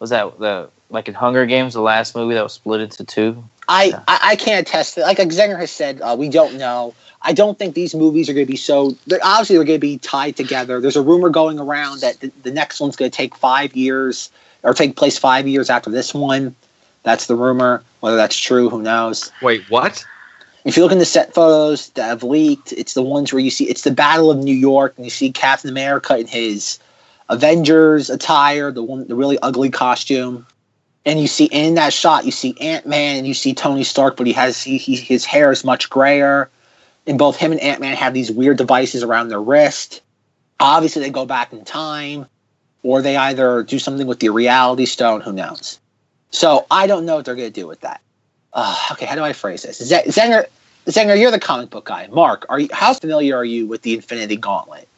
was that the like in Hunger Games, the last movie that was split into two? I, Yeah. I, I can't attest to it. Like Zenger has said, uh, we don't know. I don't think these movies are going to be so. They're, obviously, they're going to be tied together. There's a rumor going around that the, the next one's going to take five years or take place five years after this one. That's the rumor. Whether that's true, who knows? Wait, what? If you look in the set photos that have leaked, it's the ones where you see it's the Battle of New York, and you see Captain America in his Avengers attire, the one, the really ugly costume, and you see in that shot you see Ant Man and you see Tony Stark, but he has he, he his hair is much grayer, and both him and Ant Man have these weird devices around their wrist. Obviously, they go back in time, or they either do something with the Reality Stone. Who knows? So I don't know what they're going to do with that. Uh, okay, how do I phrase this? Z- Zenger, Zenger, you're the comic book guy. Mark, are you? How familiar are you with the Infinity Gauntlet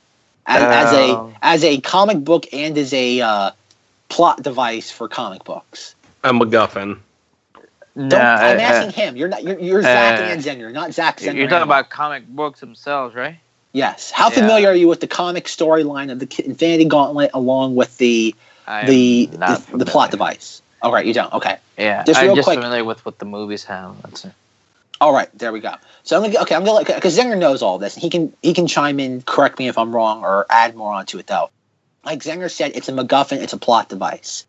as, as a Um, as a comic book and as a uh, plot device for comic books? A MacGuffin. No, Don't, I'm uh, asking him. You're not. You're, you're Zack uh, and Zenger, not Zach. uh, Zenger you're talking anymore. about comic books themselves, right? Yes. How Yeah. familiar are you with the comic storyline of the Infinity Gauntlet along with the the the, the plot device? All right, you don't. Okay. Yeah, Just I'm real just quick. familiar with what the movies have. That's it. All right, there we go. So I'm gonna okay. I'm gonna because Zenger knows all this, and he can he can chime in, correct me if I'm wrong, or add more onto it though. Like Zenger said, it's a MacGuffin, it's a plot device.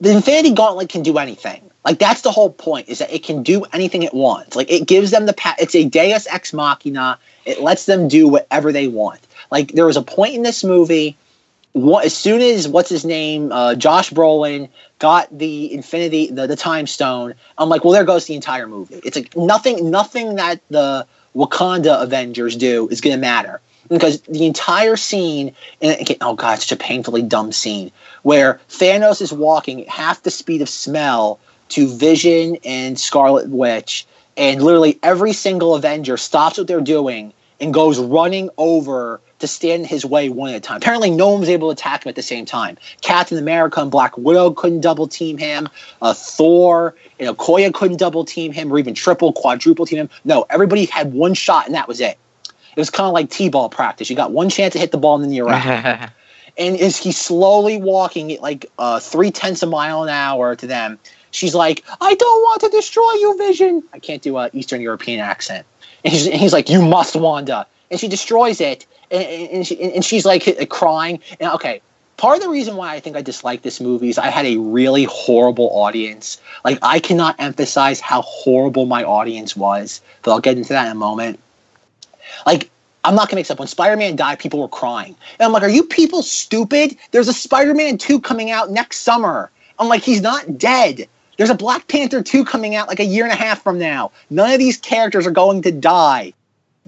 The Infinity Gauntlet can do anything. Like that's the whole point, is that it can do anything it wants. Like it gives them the pa- it's a Deus ex machina. It lets them do whatever they want. Like there was a point in this movie, what, as soon as what's his name, uh, Josh Brolin got the Infinity, the, the Time Stone. I'm like, well, there goes the entire movie. It's like nothing, nothing that the Wakanda Avengers do is going to matter because the entire scene. And oh god, it's such a painfully dumb scene where Thanos is walking half the speed of smell to Vision and Scarlet Witch, and literally every single Avenger stops what they're doing and goes running over to stand in his way one at a time. Apparently, no one was able to attack him at the same time. Captain America and Black Widow couldn't double team him. Uh, Thor and Okoye couldn't double team him or even triple, quadruple team him. No, everybody had one shot and that was it. It was kind of like T-ball practice. You got one chance to hit the ball and then you're out (laughs) and as he's slowly walking like uh, three tenths of a mile an hour to them, she's like, "I don't want to destroy you, Vision." I can't do a Eastern European accent, and he's, and he's like, "You must, Wanda," and she destroys it, and, and, she, and she's like crying. And okay, part of the reason why I think I dislike this movie is I had a really horrible audience. Like I cannot emphasize how horrible my audience was, but I'll get into that in a moment. Like I'm not gonna mix up. When Spider-Man died, people were crying, and I'm like, "Are you people stupid? There's a Spider-Man two coming out next summer." I'm like, "He's not dead." There's a Black Panther 2 coming out like a year and a half from now. None of these characters are going to die.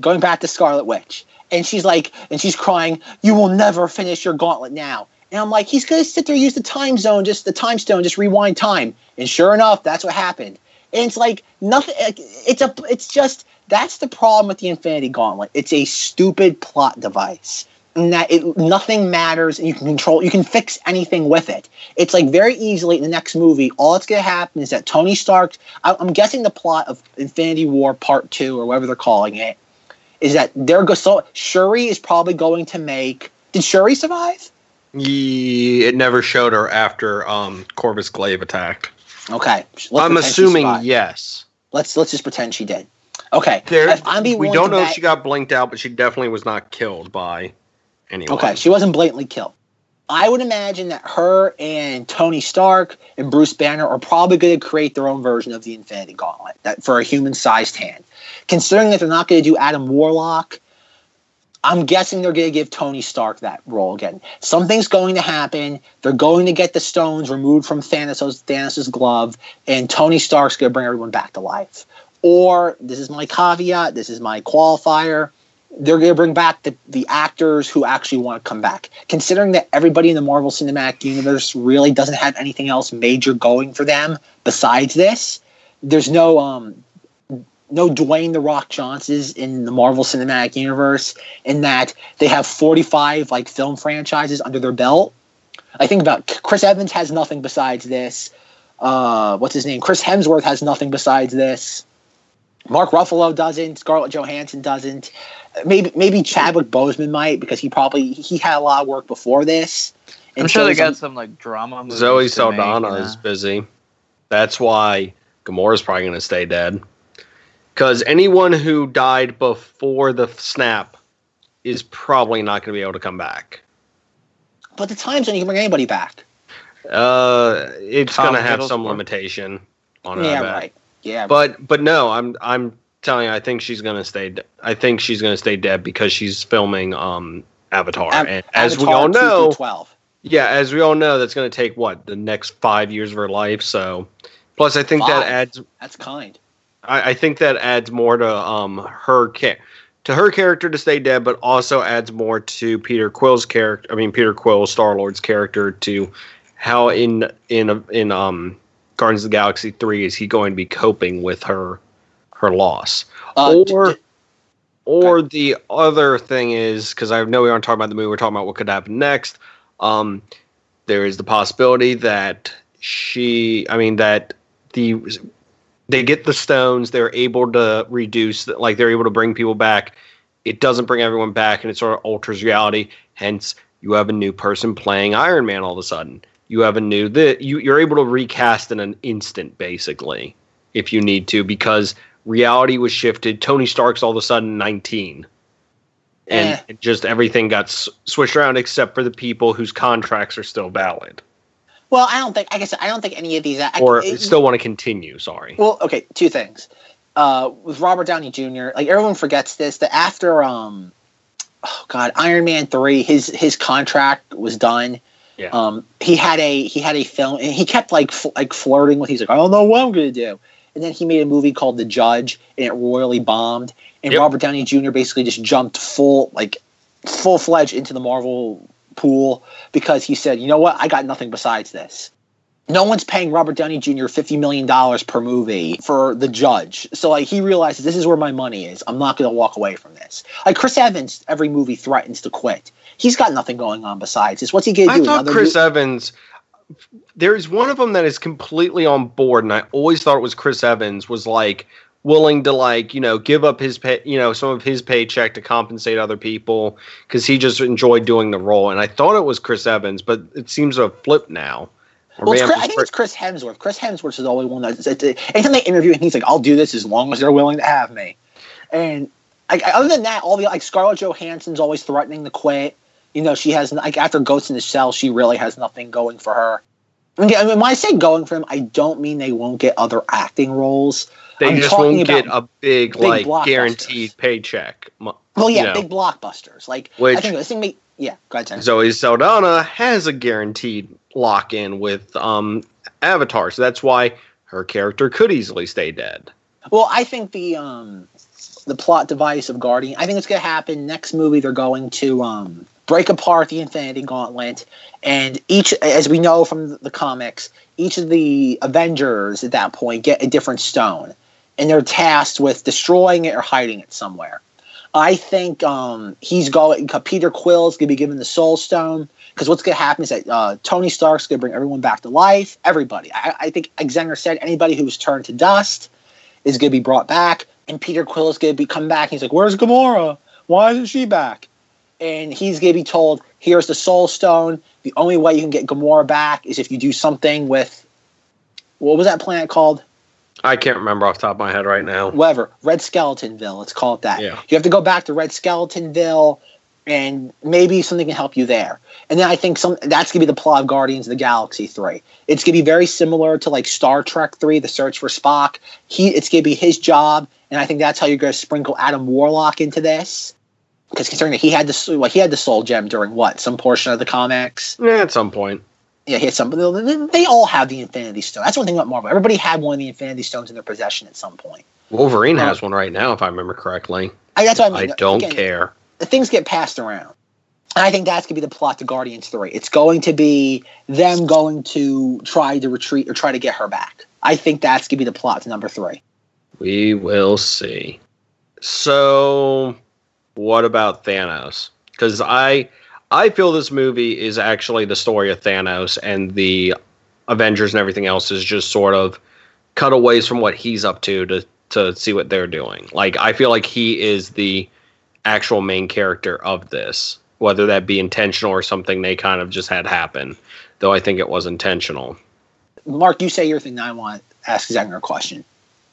Going back to Scarlet Witch. And she's like, and she's crying, You will never finish your gauntlet now. And I'm like, He's to sit there, use the time zone, just the time stone, just rewind time. And sure enough, that's what happened. And it's like, nothing, it's a, it's just, that's the problem with the Infinity Gauntlet. It's a stupid plot device and that it nothing matters and you can control you can fix anything with it it's like very easily in the next movie all that's going to happen is that tony stark i'm guessing the plot of infinity war part two or whatever they're calling it is that they're go so shuri is probably going to make did shuri survive Yeah, it never showed her after um, Corvus Glaive attacked. okay let's I'm assuming yes. let's let's just pretend she did okay There, If I'm being we don't know bet- if she got blinked out, but she definitely was not killed by anyone. Okay, she wasn't blatantly killed. I would imagine that her and Tony Stark and Bruce Banner are probably going to create their own version of the Infinity Gauntlet that for a human-sized hand. Considering that they're not going to do Adam Warlock, I'm guessing they're going to give Tony Stark that role again. Something's going to happen. They're going to get the stones removed from Thanos' Thanos' glove, and Tony Stark's going to bring everyone back to life. Or this is my caveat. This is my qualifier they're going to bring back the, the actors who actually want to come back. Considering that everybody in the Marvel Cinematic Universe really doesn't have anything else major going for them besides this, there's no um no Dwayne the Rock Johnsons in the Marvel Cinematic Universe in that they have 45 like film franchises under their belt. I think about Chris Evans has nothing besides this. Uh, what's his name? Chris Hemsworth has nothing besides this. Mark Ruffalo doesn't. Scarlett Johansson doesn't. Maybe maybe Chadwick Boseman might because he probably he had a lot of work before this. I'm And sure they so got some like drama. Movies Zoe to make, Saldana you know? is busy. That's why Gamora's probably going to stay dead. Because anyone who died before the snap is probably not going to be able to come back. But the time's when you can bring anybody back. Uh, it's going to have some Hiddleston. limitation on it. I yeah, bet. right. Yeah, But but no, I'm I'm telling you, I think she's going to stay. I think she's to stay dead because she's filming um Avatar, Av- and as we all know, twelve. Yeah, as we all know, that's going to take what the next five years of her life. So, plus, I think that adds. That's kind. I, I think that adds more to um her ca- to her character to stay dead, but also adds more to Peter Quill's character. I mean, Peter Quill, Star Lord's character, to how in in in um Guardians of the Galaxy three is he going to be coping with her her loss Uh, or j- or the other thing is because I know we aren't talking about the movie, we're talking about what could happen next. Um, there is the possibility that she, I mean, that the they get the stones, they're able to reduce, like they're able to bring people back. It doesn't bring everyone back, and it sort of alters reality. Hence, you have a new person playing Iron Man all of a sudden. You have a new that you you're able to recast in an instant, basically, if you need to, because reality was shifted. Tony Stark's all of a sudden 19. And Eh. just everything got s- switched around except for the people whose contracts are still valid well, I don't think. I guess I don't think any of these. I, or it- still want to continue. Sorry. Well, okay, two things. Uh, with Robert Downey Jr., like everyone forgets this, that after um, oh god, Iron Man three, his his contract was done. Yeah. Um, he had a he had a film, and he kept like like flirting with. He's like, I don't know what I'm gonna do. And then he made a movie called The Judge, and it royally bombed. And Yep. Robert Downey Jr. basically just jumped full like full fledged into the Marvel pool because he said, you know what, I got nothing besides this. No one's paying Robert Downey Jr. fifty million dollars per movie for the judge. So like he realizes this is where my money is. I'm not gonna walk away from this. Like Chris Evans, every movie threatens to quit. He's got nothing going on besides this. What's he gonna I thought Another Chris mo- Evans. There's one of them that is completely on board, and I always thought it was Chris Evans was like willing to like you know give up his pay, you know some of his paycheck to compensate other people because he just enjoyed doing the role. And I thought it was Chris Evans, but it seems to have flipped now. Well, it's Chris, I think it's Chris Hemsworth. Chris Hemsworth is the only one it, anytime they interview him, he's like, "I'll do this as long as they're willing to have me." And like, other than that, all the like Scarlett Johansson's always threatening to quit. You know, she has like after Ghost in the Shell, she really has nothing going for her. I mean, when I say going for them, I don't mean they won't get other acting roles. They I'm just won't get a big, big like guaranteed paycheck. Well, yeah, you know. big blockbusters. Like I Which- think this thing. Make, yeah, go ahead. Zoe Saldana has a guaranteed lock in with um Avatar, so that's why her character could easily stay dead. Well, I think the um the plot device of Guardian. I think it's gonna happen next movie. They're going to um break apart the Infinity Gauntlet, and each, as we know from the comics, each of the Avengers at that point get a different stone, and they're tasked with destroying it or hiding it somewhere. I think um, he's going. Peter Quill's gonna be given the Soul Stone because what's gonna happen is that uh, Tony Stark's gonna bring everyone back to life. Everybody. I, I think, Zenger said, anybody who was turned to dust is gonna be brought back, and Peter Quill is gonna be come back. He's like, "Where's Gamora? Why isn't she back?" And he's gonna be told, "Here's the Soul Stone. The only way you can get Gamora back is if you do something with what was that planet called? I can't remember off the top of my head right now. whatever, Red Skeletonville, let's call it that. Yeah. You have to go back to Red Skeletonville and maybe something can help you there. And then I think some that's gonna be the plot of Guardians of the Galaxy 3. It's gonna be very similar to like Star Trek 3, the search for Spock. He it's gonna be his job, and I think that's how you're gonna sprinkle Adam Warlock into this. Because considering that he had the well, he had the soul gem during what? Some portion of the comics. Yeah, at some point. Yeah, he had some. They all have the Infinity Stone. That's one thing about Marvel. Everybody had one of the Infinity Stones in their possession at some point. Wolverine Oh. has um, one right now, if I remember correctly. I, that's what I I don't Again, care. the things get passed around. And I think that's going to be the plot to Guardians 3. It's going to be them going to try to retreat or try to get her back. I think that's going to be the plot to number 3. We will see. So, what about Thanos? Because I, I feel this movie is actually the story of Thanos, and the Avengers and everything else is just sort of cutaways from what he's up to to to see what they're doing. Like I feel like he is the actual main character of this, whether that be intentional or something they kind of just had happen. Though I think it was intentional. Mark, you say your thing. Now I want to ask Zenger a question.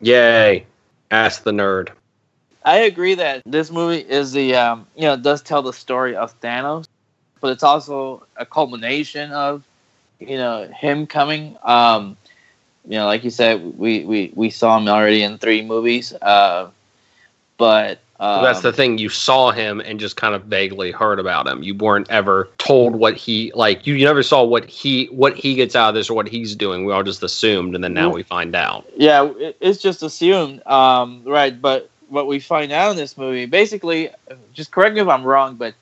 Yay! Ask the nerd. I agree that this movie is the um, you know does tell the story of Thanos, but it's also a culmination of you know him coming. Um, you know, like you said, we we, we saw him already in three movies, uh, but um, That's the thing. You saw him and just kind of vaguely heard about him. You weren't ever told what he like. You never saw what he what he gets out of this or what he's doing. We all just assumed, and then now we find out. Yeah, it's just assumed, um, right? But what we find out in this movie, basically, just correct me if I'm wrong, but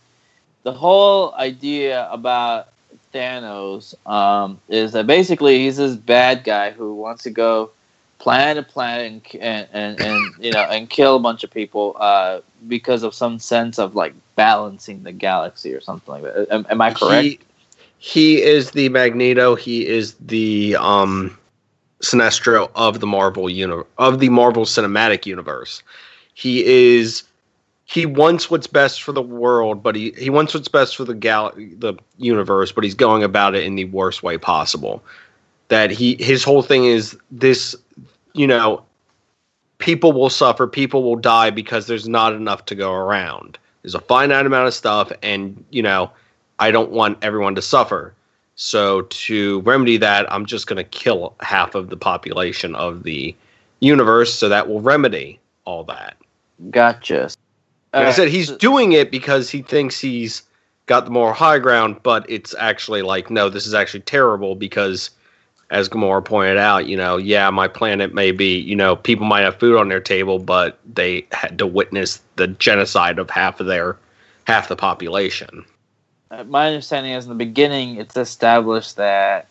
the whole idea about Thanos um, is that basically he's this bad guy who wants to go planet to planet and and, and, and you know and kill a bunch of people uh, because of some sense of like balancing the galaxy or something like that. Am, am I correct? He, he is the Magneto. He is the um, Sinestro of the Marvel uni- of the Marvel Cinematic Universe. He is. He wants what's best for the world, but he, he wants what's best for the gal the universe, but he's going about it in the worst way possible. That he his whole thing is this, you know, people will suffer, people will die because there's not enough to go around. There's a finite amount of stuff, and you know, I don't want everyone to suffer. So to remedy that, I'm just going to kill half of the population of the universe, so that will remedy all that. Gotcha. Like I said he's so- doing it because he thinks he's got the moral high ground, but it's actually like, no, this is actually terrible because, as Gamora pointed out, you know, yeah, my planet may be, you know, people might have food on their table, but they had to witness the genocide of half of their half the population. Uh, my understanding is in the beginning it's established that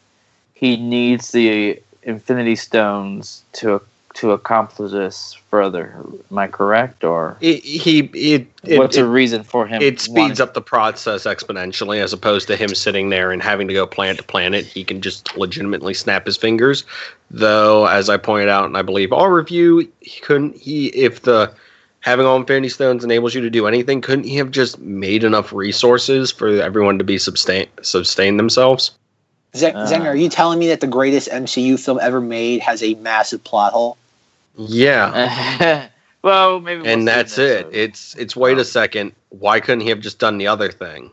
he needs the infinity stones to to accomplish this further am i correct or It, he it it, what's it, a reason for him it speeds wanting- up the process exponentially as opposed to him sitting there and having to go planet to planet he can just legitimately snap his fingers though as i pointed out and i believe our review he couldn't he if the having all infinity stones enables you to do anything couldn't he have just made enough resources for everyone to be sustain sustain themselves Zen- Uh. Zenger, are you telling me that the greatest MCU film ever made has a massive plot hole? Yeah (laughs) well maybe we'll and that's it week. it's it's wait Oh. a second why couldn't he have just done the other thing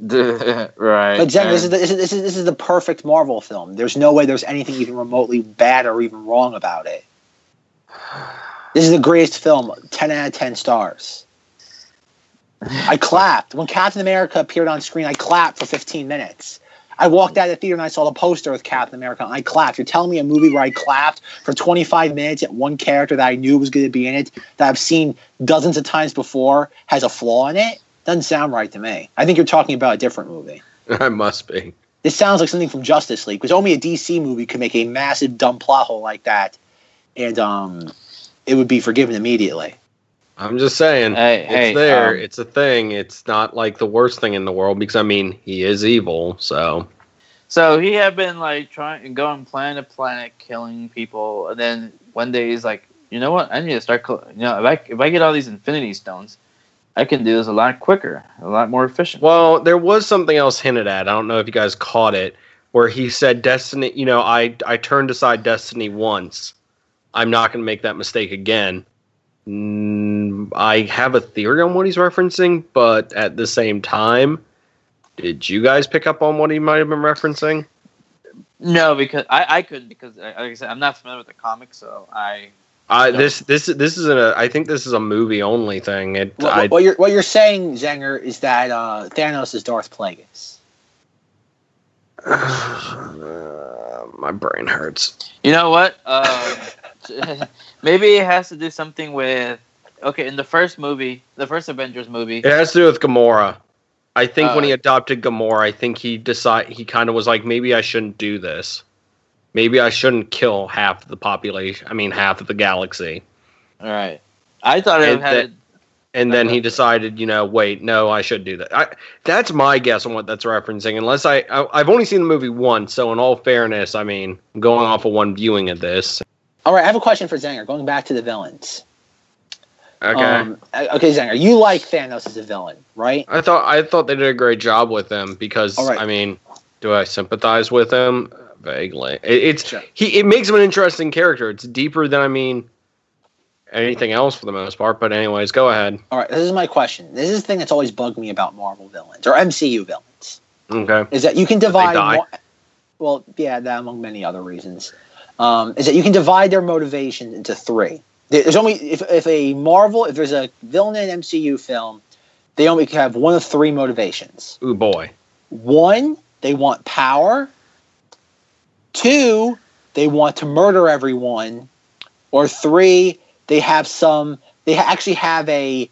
(laughs) right. But Zen, this is, the, this, is, this, is, this is the perfect Marvel film. There's no way there's anything even remotely bad or even wrong about it. (sighs) This is the greatest film. 10 out of 10 stars. I clapped. When Captain America appeared on screen, I clapped for 15 minutes. I walked out of the theater and I saw the poster with Captain America and I clapped. You're telling me a movie where I clapped for 25 minutes at one character that I knew was going to be in it, that I've seen dozens of times before, has a flaw in it? Doesn't sound right to me. I think you're talking about a different movie. (laughs) I must be. This sounds like something from Justice League because only a DC movie could make a massive dumb plot hole like that, and um, it would be forgiven immediately. I'm just saying. Hey, it's hey, there. um, it's a thing. It's not like the worst thing in the world because I mean he is evil. So So he had been like trying going planet to planet, killing people, and then one day he's like, you know what? I need to start. col- You know, if I if I get all these Infinity Stones, I can do this a lot quicker, a lot more efficient. well, there was something else hinted at. I don't know if you guys caught it, where he said Destiny. You know, I I turned aside Destiny once. I'm not going to make that mistake again. Mm, I have a theory on what he's referencing, but at the same time, did you guys pick up on what he might have been referencing? No, because I, I couldn't because uh, like I said, I'm not familiar with the comics, so I I No. this this this is a I think this is a movie only thing. It What, I, what you're what you're saying, Zenger, is that uh, Thanos is Darth Plagueis. Uh, (sighs) my brain hurts. You know what? Um, (laughs) maybe it has to do something with. Okay, in the first movie, the first Avengers movie, It has to do with Gamora. I think when Uh, he adopted Gamora, I think he decide he kind of was like, maybe I shouldn't do this. Maybe I shouldn't kill half the population. I mean, half of the galaxy. all right. I thought it And had. And then he decided, you know, wait, no, I should do that. I, that's my guess on what that's referencing. Unless I, I, I've only seen the movie once, so in all fairness, I mean, going off of one viewing of this. All right, I have a question for Zenger. Going back to the villains. Okay. Um, okay, Zenger, you like Thanos as a villain, right? I thought I thought they did a great job with him because right. I mean, do I sympathize with him? Vaguely. It, it's Sure. he. It makes him an interesting character. It's deeper than I mean anything else for the most part. But anyways, go ahead. All right, this is my question. This is the thing that's always bugged me about Marvel villains or MCU villains. Okay. is that you can divide. Mar- well, yeah, that among many other reasons, um, is that you can divide their motivation into three. There's only if, if a Marvel, if there's a villain in an MCU film, they only can have one of three motivations. Ooh boy. One, they want power. Two, they want to murder everyone. Or three, they have some. They actually have a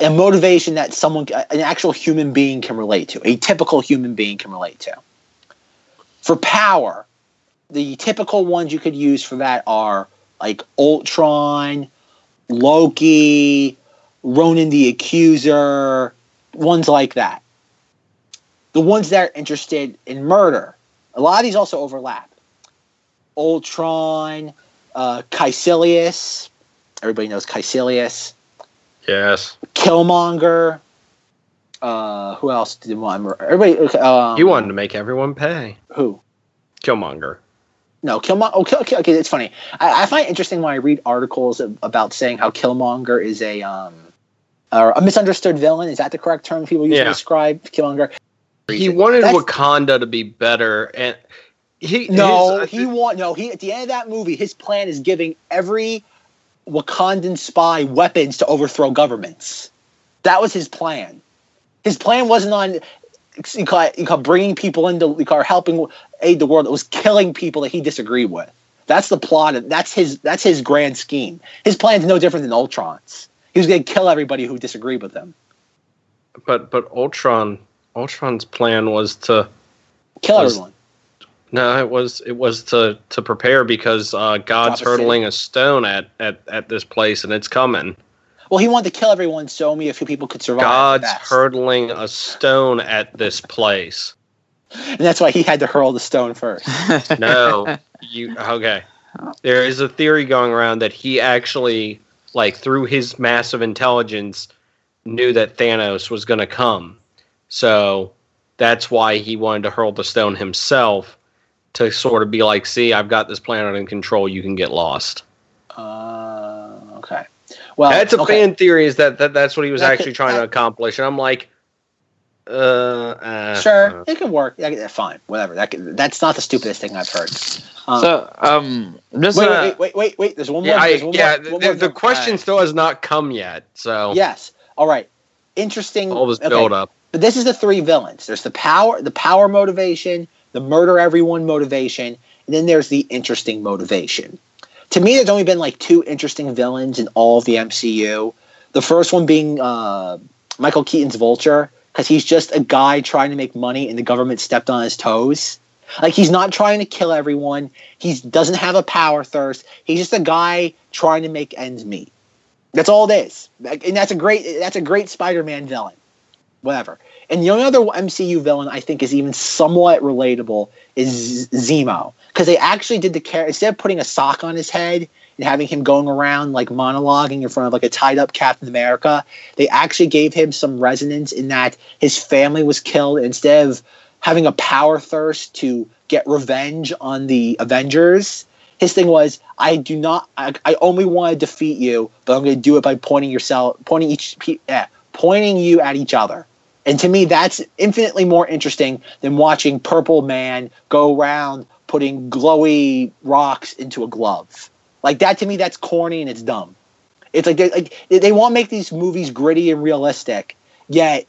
a motivation that someone, an actual human being, can relate to. A typical human being can relate to. For power, the typical ones you could use for that are like Ultron, Loki, Ronan the Accuser, ones like that. The ones that are interested in murder, a lot of these also overlap. Ultron, uh, Kaecilius, everybody knows Kaecilius, Yes. Killmonger. Uh, who else did want? Everybody. Um, He wanted to make everyone pay. who? Killmonger. No, Killmonger. Oh, Kill, Kill, okay, it's funny. I, I find it interesting when I read articles ab- about saying how Killmonger is a um, or a misunderstood villain. Is that the correct term people use Yeah. to describe Killmonger? He wanted That's- Wakanda to be better, and he No, his- he want no. He at the end of that movie, his plan is giving every Wakandan spy weapons to overthrow governments. That was his plan. His plan wasn't on you call it- you call bringing people into you call helping aid the world. It was killing people that he disagreed with. That's the plot. Of, that's his. That's his grand scheme. His plan's no different than Ultron's. He was going to kill everybody who disagreed with him. but but Ultron Ultron's plan was to Kill Was- everyone. No, it was it was to to prepare because uh, God's Drop a hurtling a stone at, at at this place and it's coming. Well, he wanted to kill everyone so only a few people could survive. God's That's- hurtling a stone at this place. and that's why he had to hurl the stone first. (laughs) No, you okay? There is a theory going around that he actually, like, through his massive intelligence, knew that Thanos was going to come. So that's why he wanted to hurl the stone himself to sort of be like, "See, I've got this planet in control. You can get lost." Uh, okay. Well, that's a okay. fan theory. Is that, that that's what he was That actually could- trying to accomplish? And I'm like, Uh, uh Sure, uh, it can work. Yeah, yeah, fine, whatever. That can, that's not the stupidest thing I've heard. Um, So, um, this wait, uh, wait, wait, wait, wait. There's one more. yeah, I, there's one yeah. more, one the, more the thing. question still has not come yet. So Yes. All right. Interesting. all this okay, build up. But this is the three villains. There's the power, the power motivation, the murder everyone motivation, and then there's the interesting motivation. To me, there's only been like two interesting villains in all of the MCU. The first one being uh, Michael Keaton's Vulture, because he's just a guy trying to make money, and the government stepped on his toes. Like he's not trying to kill everyone. He doesn't have a power thirst. He's just a guy trying to make ends meet. That's all it is, and that's a great that's a great Spider-Man villain. Whatever. And the only other MCU villain I think is even somewhat relatable is Zemo because they actually did the character instead of putting a sock on his head and having him going around like monologuing in front of like a tied up Captain America, they actually gave him some resonance in that his family was killed instead of having a power thirst to get revenge on the Avengers. His thing was, I do not, I, I only want to defeat you, but I'm going to do it by pointing yourself, pointing each, yeah, eh, pointing you at each other. And to me, that's infinitely more interesting than watching Purple Man go around putting glowy rocks into a glove. Like that to me, that's corny and it's dumb. It's like they like they want to make these movies gritty and realistic, yet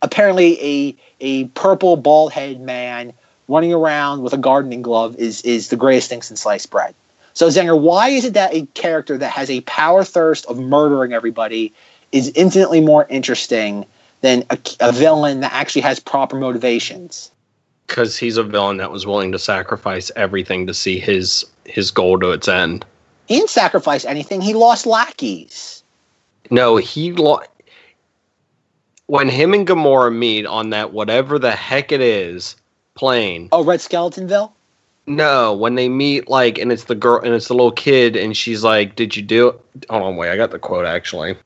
apparently a a purple bald head man running around with a gardening glove is is the greatest thing since sliced bread. So Zenger, why is it that a character that has a power thirst of murdering everybody is infinitely more interesting than a, a villain that actually has proper motivations? because he's a villain that was willing to sacrifice everything to see his his goal to its end. He didn't sacrifice anything. He lost lackeys. No, he lo- when him and Gamora meet on that whatever the heck it is plane. Oh, Red Skeletonville. No, when they meet like and it's the girl and it's the little kid and she's like, "Did you do it?" Hold on, wait, I got the quote actually.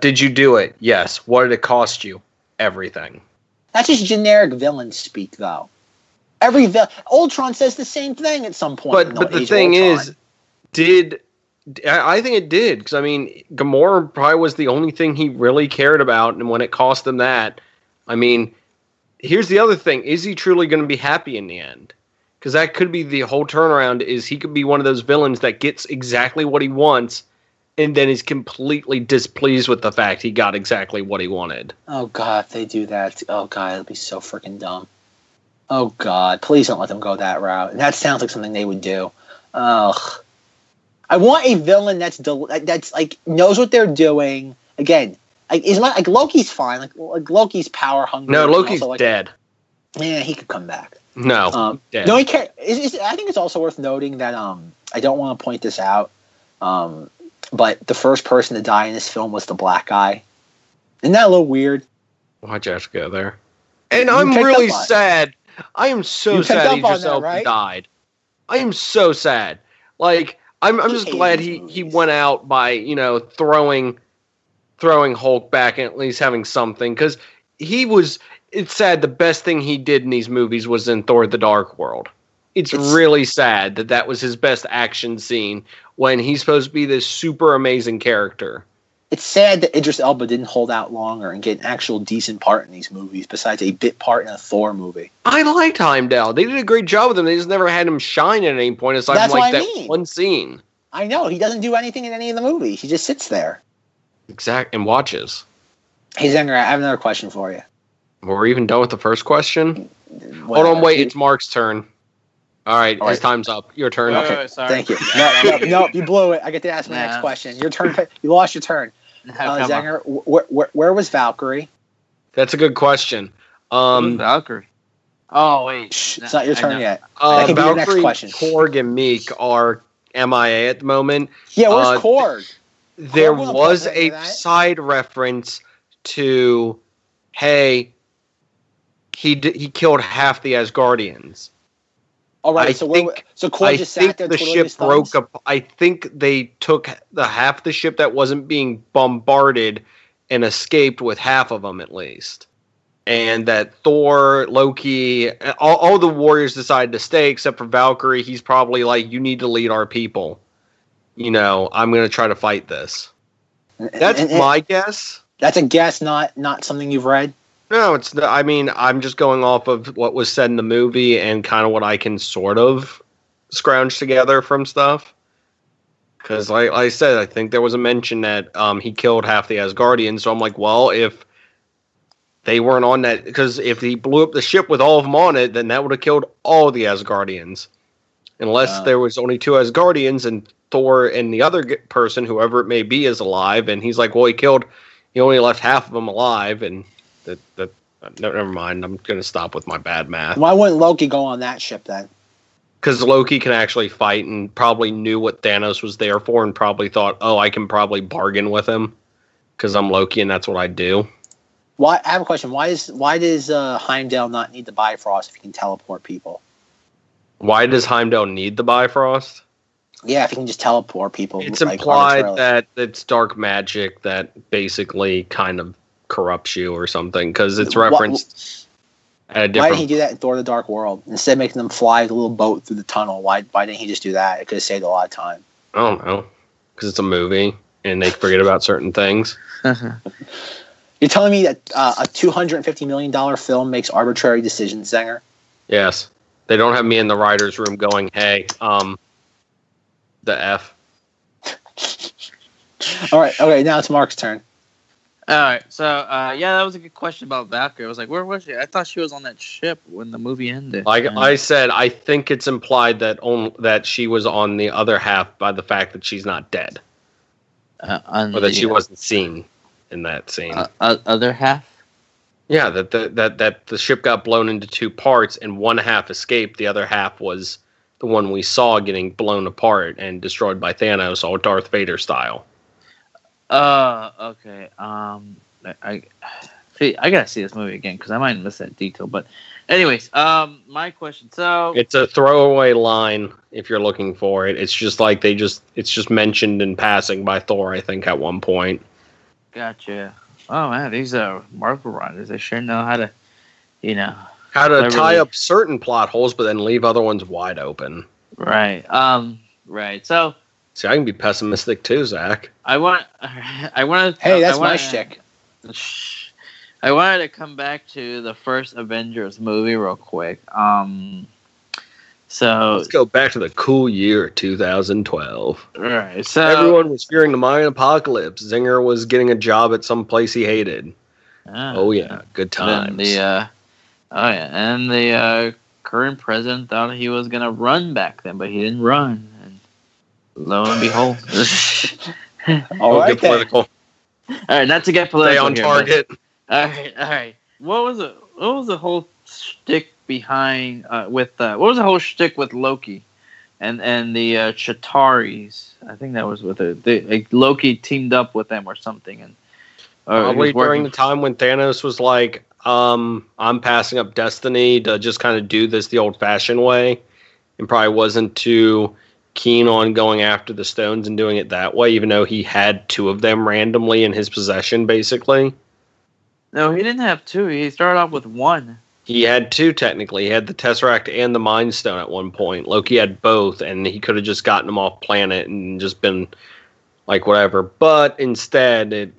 Did you do it? Yes. What did it cost you? Everything. That's just generic villain speak, though. Every vil- Ultron says the same thing at some point. But in but the thing is, did I I think it did because I mean, Gamora probably was the only thing he really cared about, and when it cost him that, I mean, here's the other thing: is he truly going to be happy in the end? Because that could be the whole turnaround. Is he could be one of those villains that gets exactly what he wants, and then he's completely displeased with the fact he got exactly what he wanted. oh god, if they do that, oh god, it'll be so freaking dumb. Oh god, please don't let them go that route. That sounds like something they would do. Ugh. I want a villain that's del- that's like knows what they're doing. Again, like is my like Loki's fine. Like, like Loki's power hungry. No, Loki's also, like, dead. Yeah, he could come back. No, Um, dead. No, he can't. Is, is, I think it's also worth noting that um, I don't want to point this out, um, but the first person to die in this film was the black guy. Isn't that a little weird? Why'd you have to go there? And You I'm really up it. sad. I am so You sad up he just that, right? died. I am so sad. Like I'm, I'm just glad these he he went out by you know throwing throwing Hulk back and at least having something because he was. It's sad. The best thing he did in these movies was in Thor: The Dark World. It's, It's- really sad that that was his best action scene when he's supposed to be this super amazing character. It's sad that Idris Elba didn't hold out longer and get an actual decent part in these movies, besides a bit part in a Thor movie. I liked Heimdall. They did a great job with him. They just never had him shine at any point aside That's from like what I that mean. one scene. I know he doesn't do anything in any of the movies. He just sits there. Exact and watches. Hey Zenger, I have another question for you. We're even done with the first question. Mm, hold on, wait. It's Mark's turn. All right, All his time's up. Your turn. Wait, Okay, wait, wait, sorry. Thank you. (laughs) No, no, no, you blew it. I get to ask my next question. Your turn. You lost your turn. How (laughs) Uh, come I- Zenger, where, where, where was Valkyrie? That's a good question. Um, Valkyrie. Oh wait, Shh, it's not your turn yet. uh, That could be your next question. Korg, and Miek are MIA at the moment. Yeah, where's Uh, Korg? There Korg wasn't was present a side reference to, hey, he d- he killed half the Asgardians. All right, I so think- so Korg just sat there the ship broke up. I think they took the half the ship that wasn't being bombarded and escaped with half of them at least. And that Thor, Loki, all, all the warriors decided to stay except for Valkyrie. He's probably like, "You need to lead our people." You know, I'm going to try to fight this. That's And- and- my guess. That's a guess, not not something you've read. No, it's. the- I mean, I'm just going off of what was said in the movie and kind of what I can sort of scrounge together from stuff. Because, like, like I said, I think there was a mention that um, he killed half the Asgardians. So I'm like, well, if they weren't on that, because if he blew up the ship with all of them on it, then that would have killed all the Asgardians. Unless Wow. there was only two Asgardians and Thor and the other person, whoever it may be, is alive. And he's like, well, he killed. He only left half of them alive, and that that uh, no, never mind. I'm gonna stop with my bad math Why wouldn't Loki go on that ship then? because Loki can actually fight and probably knew what Thanos was there for, and probably thought, oh, I can probably bargain with him because I'm Loki and that's what I do. Why? I have a question. Why does why does uh, Heimdall not need the Bifrost if he can teleport people? Why does Heimdall need the Bifrost? Yeah, if he can just teleport people. It's like, implied that it's dark magic that basically kind of corrupts you or something because it's Wha- referenced at a Why different. didn't he do that in Thor: The Dark World instead of making them fly the little boat through the tunnel? Why why didn't he just do that? It could have saved a lot of time. I don't know because it's a movie and they forget about certain things. (laughs) You're telling me that uh, a 250 million dollar film makes arbitrary decisions, Zenger? Yes, they don't have me in the writers' room going, "Hey, um, the f." (laughs) All right, okay. Now it's Mark's turn. All right, so uh, yeah, that was a good question about Valkyrie. I was like, where was she? I thought she was on that ship when the movie ended. Like I said, I think it's implied that on, that she was on the other half by the fact that she's not dead, uh, on or that she wasn't seen in that scene. uh, uh, other half. yeah, that the, that that the ship got blown into two parts, and one half escaped. The other half was the one we saw getting blown apart and destroyed by Thanos, all Darth Vader style. Uh, okay. Um, I, I see. I gotta see this movie again because I might miss that detail. But, anyways, um, my question. So, It's a throwaway line if you're looking for it. It's just like they just it's just mentioned in passing by Thor, I think, at one point. gotcha. Oh man, these are Marvel writers. They sure know how to, you know, How to tie really- up certain plot holes, but then leave other ones wide open. right. Um, right. So, See, I can be pessimistic too, Zack. I want. I want to. Hey, that's I my wanna, shtick. I wanted to come back to the first Avengers movie real quick. Um, so Let's go back to the cool year 2012. right. So Everyone was fearing the Mayan apocalypse. Zenger was getting a job at some place he hated. Ah, Oh yeah, good Then times. the uh, oh yeah, and the uh, current president thought he was gonna run back then, but he didn't run. And lo and behold, (laughs) (laughs) All oh, right, get political. all right, not to get Stay on here, but- target. All right, all right. What was it? What was the whole shtick behind uh, with uh, what was the whole shtick with Loki and and the uh, Chitauris? I think that was with it. The, like, Loki teamed up with them or something, and or Probably was during the time when Thanos was like, um, I'm passing up destiny to just kind of do this the old fashioned way, and probably wasn't too keen on going after the stones and doing it that way, even though he had two of them randomly in his possession, basically. No, he didn't have two. He started off with one. He had two technically. He had the Tesseract and the Mind Stone at one point. Loki had both, and he could have just gotten them off planet and just been like whatever. But instead, it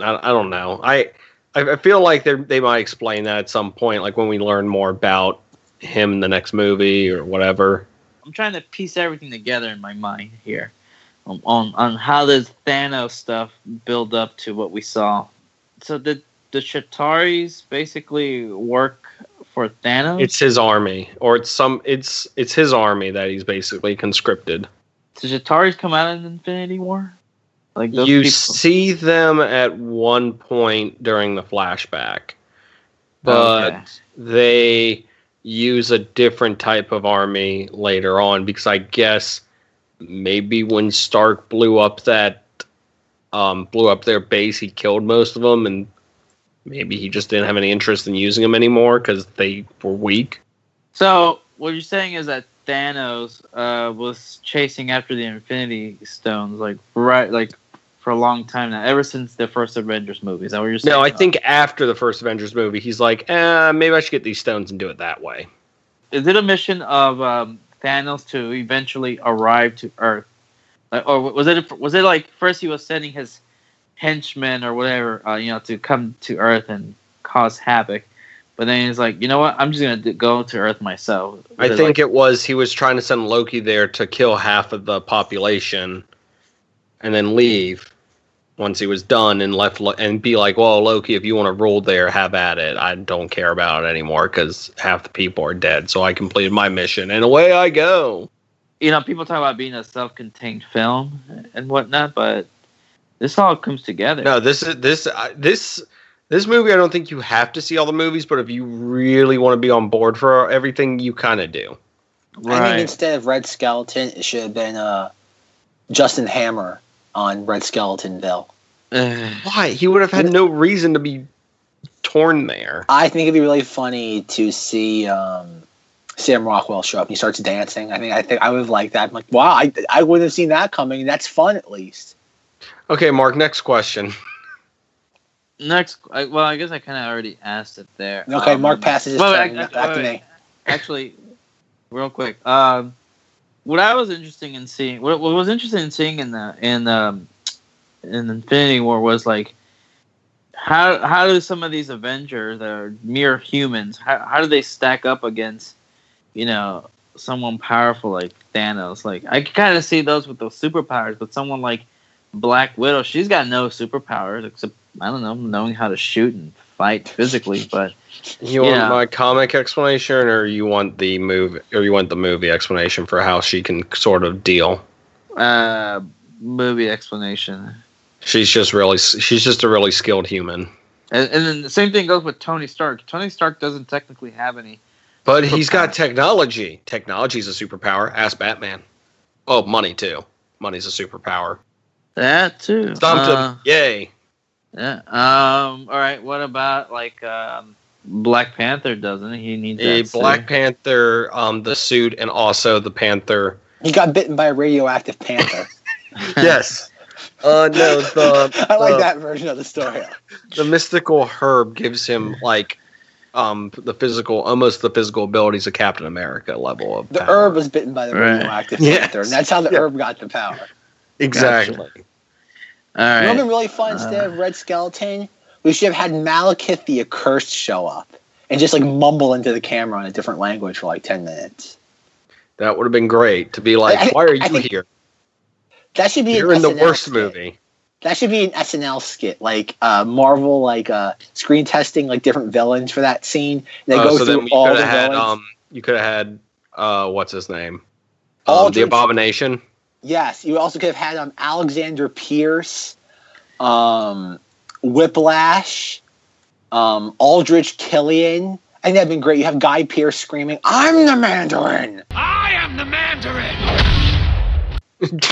I, I don't know. I I feel like they they might explain that at some point, like when we learn more about him in the next movie or whatever. I'm trying to piece everything together in my mind here um, on on how does Thanos stuff build up to what we saw. So the the Chitauris basically work for Thanos. It's his army, or it's some it's it's his army that he's basically conscripted. Did Chitauris come out in Infinity War? Like those you people. see them at one point during the flashback, but Okay. they use a different type of army later on because I guess maybe when Stark blew up that um, blew up their base, he killed most of them, and maybe he just didn't have any interest in using them anymore because they were weak. So what you're saying is that Thanos uh, was chasing after the Infinity Stones, like right, like for a long time now, ever since the first Avengers movie. Is that what you're saying? No, I think after the first Avengers movie, he's like, eh, maybe I should get these stones and do it that way. is it a mission of um, Thanos to eventually arrive to Earth, like, or was it was it like first he was sending his henchmen or whatever, uh, you know, to come to Earth and cause havoc. But then he's like, you know what? I'm just gonna go to Earth myself. I They're think like, it was he was trying to send Loki there to kill half of the population, and then leave once he was done and left Lo- and be like, "Well, Loki, if you want to rule there, have at it. I don't care about it anymore because half the people are dead. So I completed my mission, and away I go." you know, people talk about being a self-contained film and whatnot, but this all comes together. No, this is this uh, this this movie. I don't think you have to see all the movies, but if you really want to be on board for everything, you kind of do. I think instead of Red Skeleton, it should have been uh, Justin Hammer on Red Skeletonville. Uh, (sighs) Why? He would have had no reason to be torn there. I think it'd be really funny to see um, Sam Rockwell show up and he starts dancing. I think I think I would have liked that. I'm like, wow, I, I wouldn't have seen that coming. That's fun at least. Okay, Mark. Next question. (laughs) next, I, well, I guess I kind of already asked it there. Okay, Um, Mark passes his well, turn I- I- back to wait, me. actually, real quick. Um, what I was interested in seeing, what, what was interesting in seeing in the in um, in Infinity War was like how how do some of these Avengers that are mere humans how how do they stack up against you know someone powerful like Thanos? Like I kind of see those with those superpowers, but someone like Black Widow, she's got no superpowers except I don't know knowing how to shoot and fight physically, but. You Yeah. want my comic explanation, or you want the movie, or you want the movie explanation for how she can sort of deal? uh movie explanation She's just really, she's just a really skilled human. and, and then the same thing goes with tony stark tony stark doesn't technically have any But he's got technology. Technology's a superpower. Ask Batman. Oh, money too. Money's a superpower. that too Stomped Uh, him. Yay. Yeah um all right what about like um black panther doesn't he? he needs A Black suit. Panther, um, the suit, and also the Panther. He got bitten by a radioactive panther. (laughs) Yes. Uh, no, the (laughs) I like the- that version of the story. the mystical herb gives him like um the physical almost the physical abilities of Captain America level of The power. herb was bitten by the Right. radioactive Yes. panther, and that's how the Yeah. herb got the power. exactly all You know been really fun instead Uh. of Red Skeleton? We should have had Malekith the Accursed show up and just like mumble into the camera in a different language for like ten minutes. that would have been great to be like I- why are you I here That should be you're an in the SNL worst skit. movie That should be an SNL skit, like uh, Marvel, like uh, screen testing like different villains for that scene. They Uh, go so through you all could the have had villains. um you could have had uh what's his name All um, the George- abomination Yes, you also could have had um, Alexander Pierce, um, Whiplash, um, Aldrich Killian. I think that'd been great. You have Guy Pearce screaming, "I'm the Mandarin!" I am the Mandarin!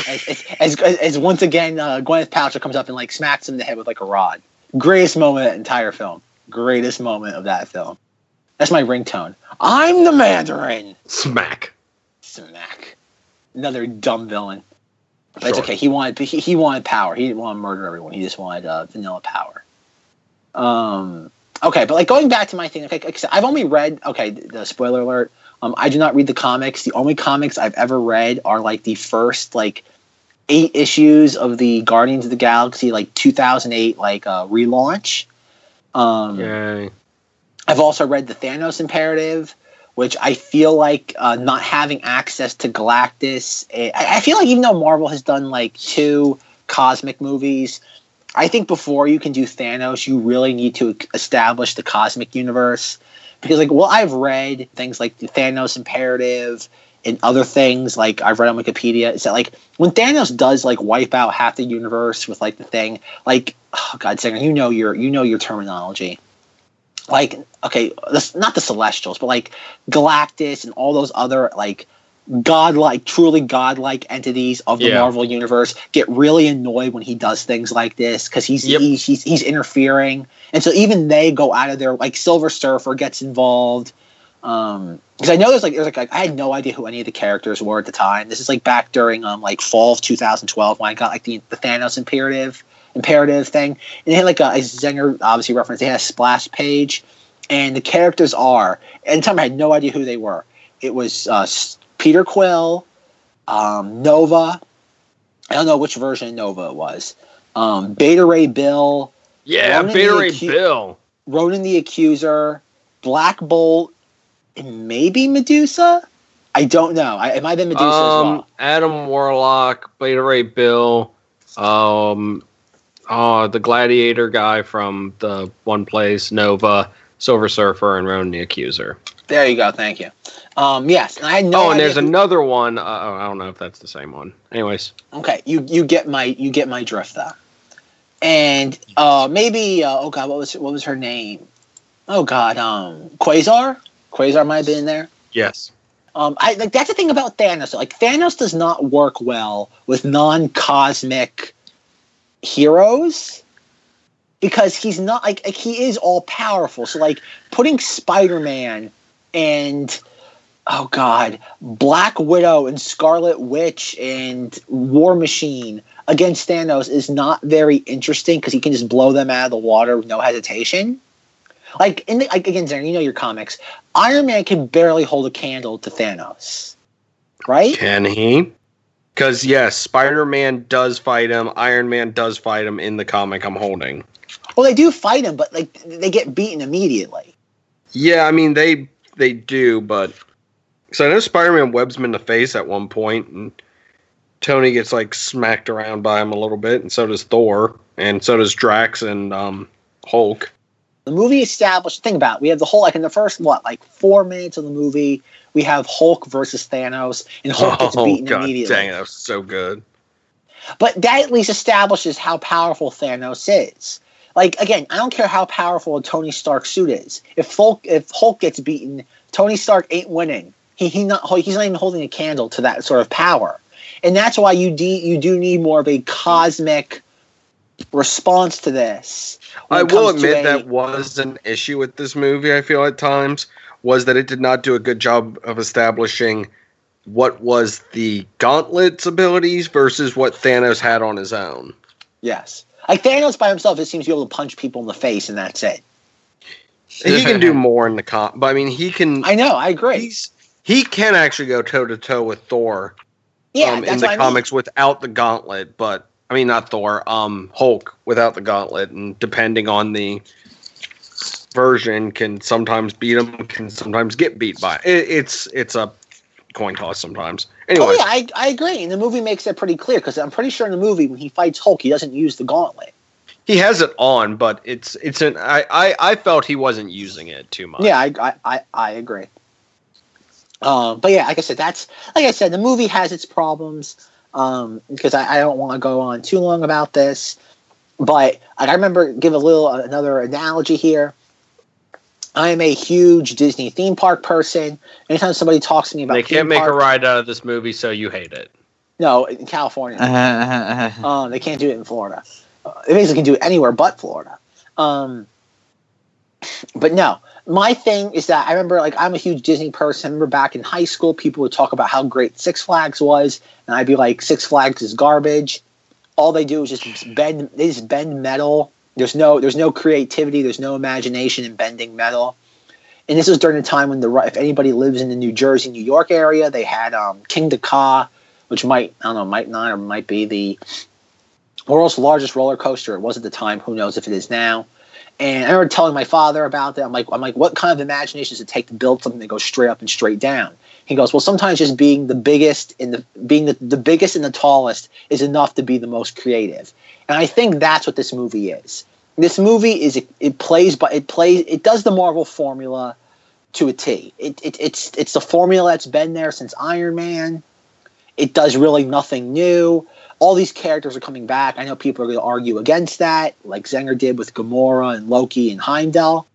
as, as, as, as once again, uh, Gwyneth Paltrow comes up and like smacks him in the head with like a rod. Greatest moment of that entire film. Greatest moment of that film. That's my ringtone. I'm the Mandarin. smack Smack. Another dumb villain. But it's okay. He wanted he, he wanted power. He didn't want to murder everyone. He just wanted uh, vanilla power. Um. Okay, but like going back to my thing, okay, like I said, I've only read. Okay, the, the spoiler alert. Um, I do not read the comics. The only comics I've ever read are like the first like eight issues of the Guardians of the Galaxy like 2008 like uh, relaunch. Um, Yay. I've also read the Thanos Imperative, which I feel like uh, not having access to Galactus. eh, I, I feel like even though Marvel has done like two cosmic movies, I think before you can do Thanos, you really need to establish the cosmic universe. Because like well I've read, things like the Thanos Imperative and other things like I've read on Wikipedia, is that like when Thanos does like wipe out half the universe with like the thing, like oh God, Zenger, you know your you know your terminology like okay this, not the celestials but like galactus and all those other like godlike truly godlike entities of the Yeah. marvel universe get really annoyed when he does things like this because he's, Yep. he's he's he's interfering and so even they go out of their like silver surfer gets involved um because i know there's like there's like i had no idea who any of the characters were at the time this is like back during um like fall of 2012 when i got like the, the thanos imperative imperative thing and they had like a, as Zenger obviously reference. they had a splash page, and the characters are. And time I had no idea who they were. It was uh, Peter Quill, um, Nova. I don't know which version of Nova it was. Um, Beta Ray Bill, Yeah, of Beta Ray acu- Bill. Ronan the Accuser, Black Bolt, and maybe Medusa. I don't know. I, it might have been Medusa as Um, well. Adam Warlock, Beta Ray Bill, um, oh, the Gladiator guy from the one place, Nova, Silver Surfer, and Ronan the Accuser. There you go. Thank you. Um, yes, and I had no. oh, and there's who- another one. Uh, oh, I don't know if that's the same one. Anyways, Okay, you you get my you get my drift though, and uh, maybe uh, oh god, what was what was her name? Oh god, um, Quasar. Quasar might have been in there. yes. Um, I like that's the thing about Thanos. Like Thanos does not work well with non-cosmic heroes because he's not like, he is all powerful. So like putting Spider-Man and oh god, Black Widow and Scarlet Witch and War Machine against Thanos is not very interesting because he can just blow them out of the water with no hesitation. Like in the, like again, Zen, you know your comics. Iron Man can barely hold a candle to Thanos, right? Can he? Because yes, Spider Man does fight him. Iron Man does fight him in the comic I'm holding. Well, they do fight him, but like they get beaten immediately. Yeah, I mean they they do, but so I know Spider Man webs him in the face at one point, and Tony gets like smacked around by him a little bit, and so does Thor, and so does Drax and um, Hulk. The movie established. Think about it. We have the whole like in the first what like four minutes of the movie, we have Hulk versus Thanos, and Hulk gets oh beaten god, immediately. dang, that was so good. But that at least establishes how powerful Thanos is. Like again, I don't care how powerful a Tony Stark suit is. If Hulk if Hulk gets beaten, Tony Stark ain't winning. He he not he's not even holding a candle to that sort of power. And that's why you de- you do need more of a cosmic response to this. I will admit a- that was an issue with this movie. I feel at times was that it did not do a good job of establishing what was the Gauntlet's abilities versus what Thanos had on his own. yes. Like Thanos by himself it seems to be able to punch people in the face and that's it. He can do (laughs) more in the comp, but I mean, he can. I know, I agree. He's he can actually go toe to toe with Thor Yeah, um, in the what I mean. comics without the gauntlet, but I mean not Thor, um Hulk without the gauntlet, and depending on the version, can sometimes beat him, can sometimes get beat by. It, it's it's a coin toss sometimes. Anyway, Oh yeah, I, I agree. And the movie makes it pretty clear because I'm pretty sure in the movie when he fights Hulk, he doesn't use the gauntlet. he has it on, but it's it's an I, I I felt he wasn't using it too much. Yeah, I I, I, I agree. Um, but yeah, like I said, that's like I said, the movie has its problems. Um, because I, I don't want to go on too long about this, but I remember give a little another analogy here. I am a huge Disney theme park person. Anytime somebody talks to me about they theme can't make a ride out of this movie, so you hate it. no in California. Uh-huh. Um, they can't do it in Florida. Uh, they basically can do it anywhere but Florida. Um, but no, my thing is that I remember, like, I'm a huge Disney person. I remember back in high school, people would talk about how great Six Flags was, and I'd be like, Six Flags is garbage. All they do is just bend. They just bend metal. There's no, there's no creativity. There's no imagination in bending metal. And this was during a time when the if anybody lives in the New Jersey, New York area, they had um, Kingda Ka, which might I don't know, might not or might be the world's largest roller coaster. It was at the time. Who knows if it is now? And I remember telling my father about that. I'm like, I'm like, what kind of imagination does it take to build something that goes straight up and straight down? He goes, well, sometimes just being the biggest in the being the, the biggest and the tallest is enough to be the most creative. And I think that's what this movie is. This movie is it, it plays but it plays it does the Marvel formula to a T. It, it it's it's the formula that's been there since Iron Man. It does really nothing new all these characters are coming back. I know people are going to argue against that, like Zenger did with Gamora and Loki and Heimdall.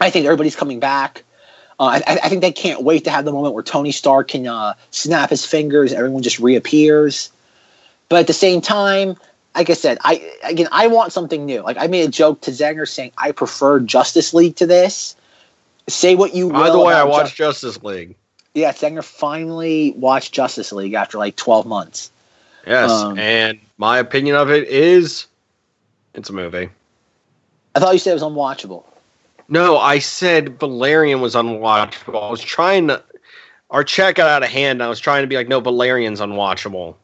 I think everybody's coming back. Uh, I, I think they can't wait to have the moment where Tony Stark can uh, snap his fingers, everyone just reappears. But at the same time, like I said, I again I want something new. Like I made a joke to Zenger saying I prefer Justice League to this. Say what you. By the way, I Ju- watched Justice League. yeah, Zenger finally watched Justice League after like twelve months. Yes, Um, and my opinion of it is, it's a movie. I thought you said it was unwatchable. No, I said Valerian was unwatchable. I was trying to. Our chat got out of hand. And I was trying to be like, no, Valerian's unwatchable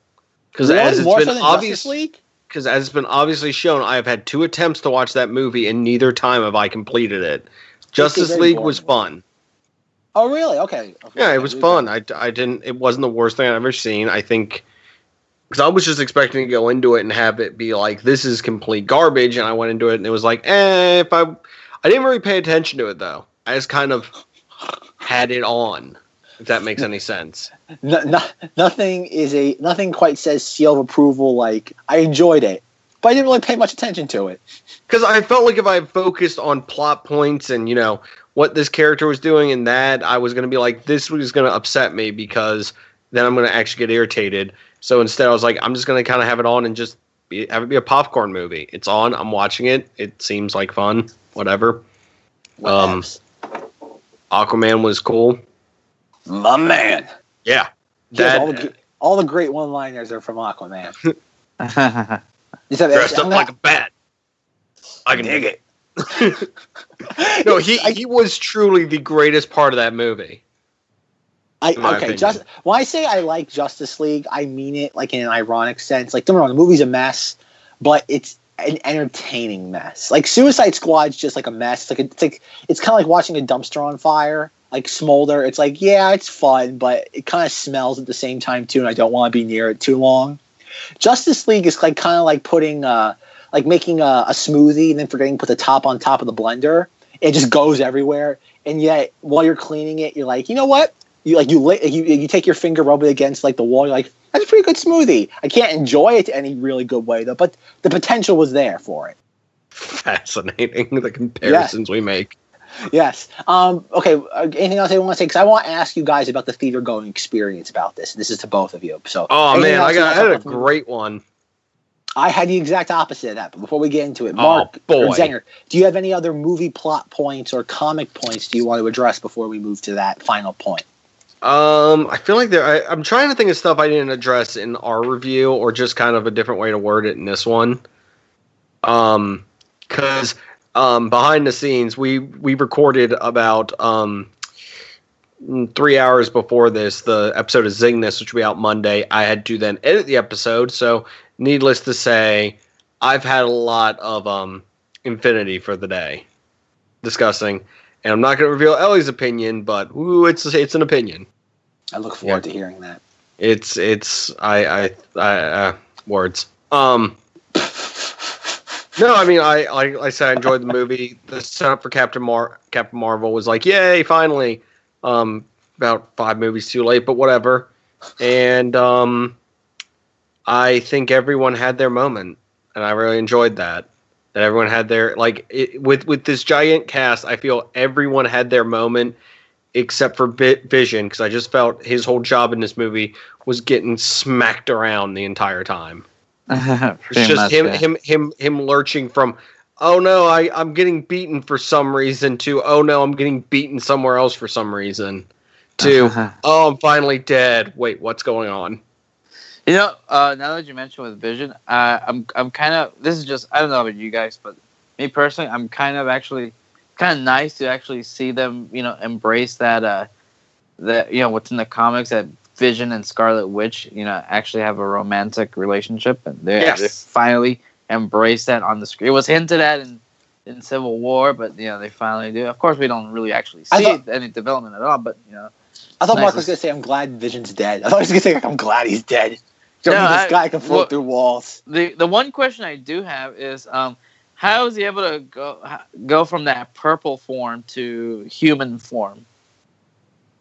because Really? as it's More been so than obvious, Justice League. because as it's been obviously shown, I have had two attempts to watch that movie, and neither time have I completed it. Justice League was fun. Oh, really? Okay. Yeah, it was fun. I, I didn't. It wasn't the worst thing I've ever seen. I think because I was just expecting to go into it and have it be like this is complete garbage, and I went into it and it was like, eh. If I, I didn't really pay attention to it though. I just kind of had it on. If that makes any sense. No, no, nothing is a nothing quite says seal of approval. Like I enjoyed it, but I didn't really pay much attention to it. because I felt like if I focused on plot points and you know what this character was doing and that, I was going to be like, this was going to upset me because then I'm going to actually get irritated. So instead, I was like, I'm just going to kind of have it on and just be, have it be a popcorn movie. It's on. I'm watching it. It seems like fun. Whatever. Um, Aquaman was cool. my man. Yeah. Yes, all, the, That all the great one-liners are from Aquaman. (laughs) Have- dressed up like a bat. I can dig it. (laughs) no, he (laughs) he was truly the greatest part of that movie. I, okay, opinion. just when I say I like Justice League, I mean it like in an ironic sense. Like, don't get me wrong, the movie's a mess, but it's an entertaining mess. Like Suicide Squad's just like a mess. Like it's like it's kind of like watching a dumpster on fire, like smolder. It's like yeah, it's fun, but it kind of smells at the same time too, and I don't want to be near it too long. Justice League is like kind of like putting uh like making a, a smoothie and then forgetting to put the top on top of the blender. It just goes everywhere, and yet while you're cleaning it, you're like, you know what? You like you you you take your finger, rub it against like the wall. You're like, that's a pretty good smoothie. I can't enjoy it any really good way though, but the potential was there for it. Fascinating the comparisons we make. Yes. Um, okay. uh, Anything else I want to say? Because I want to ask you guys about the theater going experience about this. This is to both of you. So. Oh man, I got I had a great one. I had the exact opposite of that. But before we get into it, Oh, Mark boy. Zenger, do you have any other movie plot points or comic points do you want to address before we move to that final point? Um, I feel like there. I, I'm trying to think of stuff I didn't address in our review, or just kind of a different way to word it in this one. Um, because um, behind the scenes, we we recorded about um three hours before this the episode of ZengThis, which will be out Monday. I had to then edit the episode, so needless to say, I've had a lot of um Infinity for the day discussing. And I'm not going to reveal Ellie's opinion, but ooh, it's it's an opinion. I look forward to hearing that. It's it's I I, I uh, words. Um. No, I mean I like I said I enjoyed the movie. The setup for Captain Mar Captain Marvel was like, yay, finally. Um, about five movies too late, but whatever. And um, I think everyone had their moment, and I really enjoyed that. That everyone had their like it, with with this giant cast. I feel everyone had their moment, except for Bit Vision, because I just felt his whole job in this movie was getting smacked around the entire time. (laughs) It's just him, him, him, him lurching from, oh no, I, I'm getting beaten for some reason, to, oh no, I'm getting beaten somewhere else for some reason, to, (laughs) oh, I'm finally dead. Wait, what's going on? You know, uh, now that you mentioned with Vision, uh, I'm I'm kind of this is just I don't know about you guys, but me personally, I'm kind of actually kind of nice to actually see them, you know, embrace that uh that you know what's in the comics that Vision and Scarlet Witch, you know, actually have a romantic relationship, and they Yes. they finally embrace that on the screen. It was hinted at in in Civil War, but you know they finally do. Of course, we don't really actually see thought- any development at all, but you know. I thought Nice. Mark was going to say, I'm glad Vision's dead. (laughs) I thought he was going to say, like, I'm glad he's dead. Don't No, this I- guy can float well- through walls. the the one question I do have is um how is he able to go go from that purple form to human form?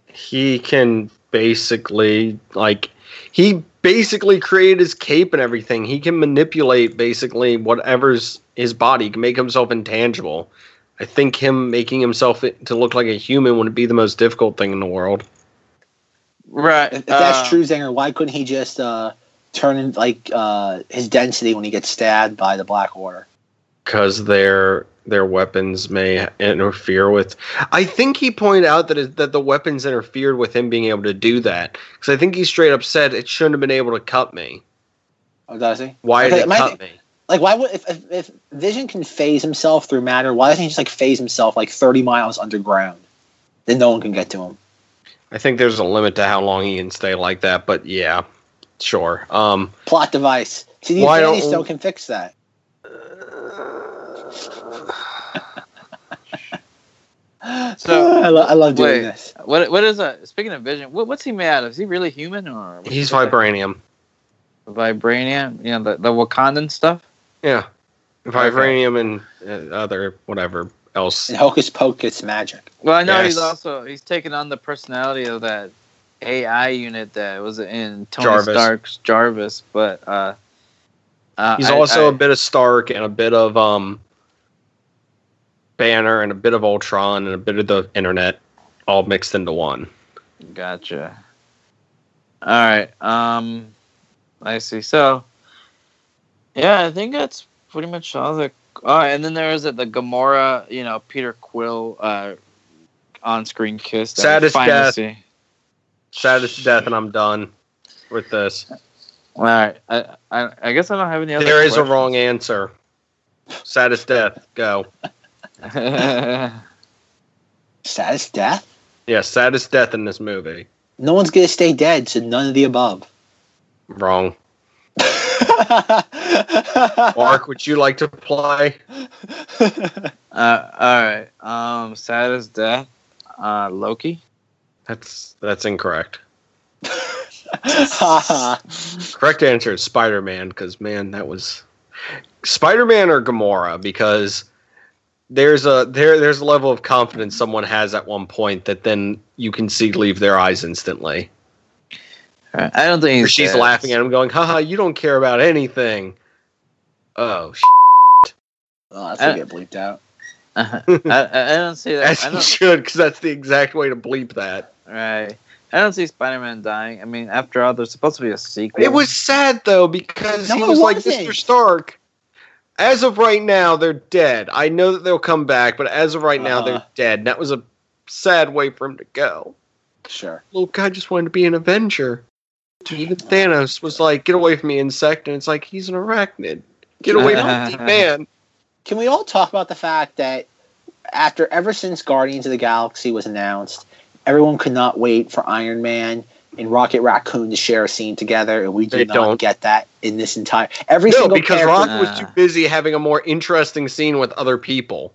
He can basically, like, he basically created his cape and everything. He can manipulate basically whatever's his body, he can make himself intangible. I think him making himself to look like a human would be the most difficult thing in the world. Right. If, if that's uh, true, Zenger, why couldn't he just uh, turn in, like, uh, his density when he gets stabbed by the Black Order? Because their their weapons may interfere with. I think he pointed out that it, that the weapons interfered with him being able to do that. Because I think he straight up said it shouldn't have been able to cut me. Oh, does he? Why Okay, did it cut me? Like, why would if, if, if Vision can phase himself through matter? Why doesn't he just like phase himself like thirty miles underground? Then no one can get to him. I think there's a limit to how long he can stay like that. But yeah, sure. Um, Plot device: See, the Infinity Stone can fix that. (laughs) So- (laughs) I, lo- I love doing Wait. this. What what is that? Speaking of Vision, what, what's he made out of? Is he really human or He's what's that? vibranium. Vibranium? You know, the, the Wakandan stuff? Yeah, vibranium and uh, other whatever else. And Hocus Pocus magic. Well, I know he's also he's taken on the personality of that AI unit that was in Tony Jarvis. Stark's Jarvis, but uh, uh He's I- also I- a bit of Stark and a bit of um Banner and a bit of Ultron and a bit of the internet all mixed into one. Gotcha. All right. Um, I see. So, yeah, I think that's pretty much all the. Oh, and then there is it, the Gamora, you know, Peter Quill, uh, on-screen kiss. that we Saddest death. see. Saddest death, and I'm done with this. All right. I, I, I guess I don't have any other. There is a wrong answer. Saddest death. Go. (laughs) Saddest death? Yeah, saddest death in this movie. No one's gonna stay dead, so none of the above. Wrong. (laughs) Mark, would you like to play? uh, all right. Um, saddest death. Uh, Loki. That's that's incorrect. (laughs) (laughs) Correct answer is Spider Man because man, that was Spider Man or Gamora because there's a there there's a level of confidence someone has at one point that then you can see leave their eyes instantly. I don't think she's dead. laughing at him, going, "Haha, you don't care about anything." Oh, sh- oh, that's gonna get bleeped out. (laughs) I, I, I don't see that. as I don't, should because that's the exact way to bleep that. Right. I don't see Spider-Man dying. I mean, after all, there's supposed to be a sequel. It was sad though because No, he was like wasn't. Mr. Stark. As of right now, they're dead. I know that they'll come back, but as of right now, Uh-huh. they're dead. And that was a sad way for him to go. Sure. Little guy just wanted to be an Avenger. Even Thanos was like, "Get away from me, insect!" And it's like he's an arachnid. Get away from me, (laughs) man. Can we all talk about the fact that after ever since Guardians of the Galaxy was announced, everyone could not wait for Iron Man and Rocket Raccoon to share a scene together, and we They did not don't. get that in this entire every No, single because character. Rocket was too busy having a more interesting scene with other people.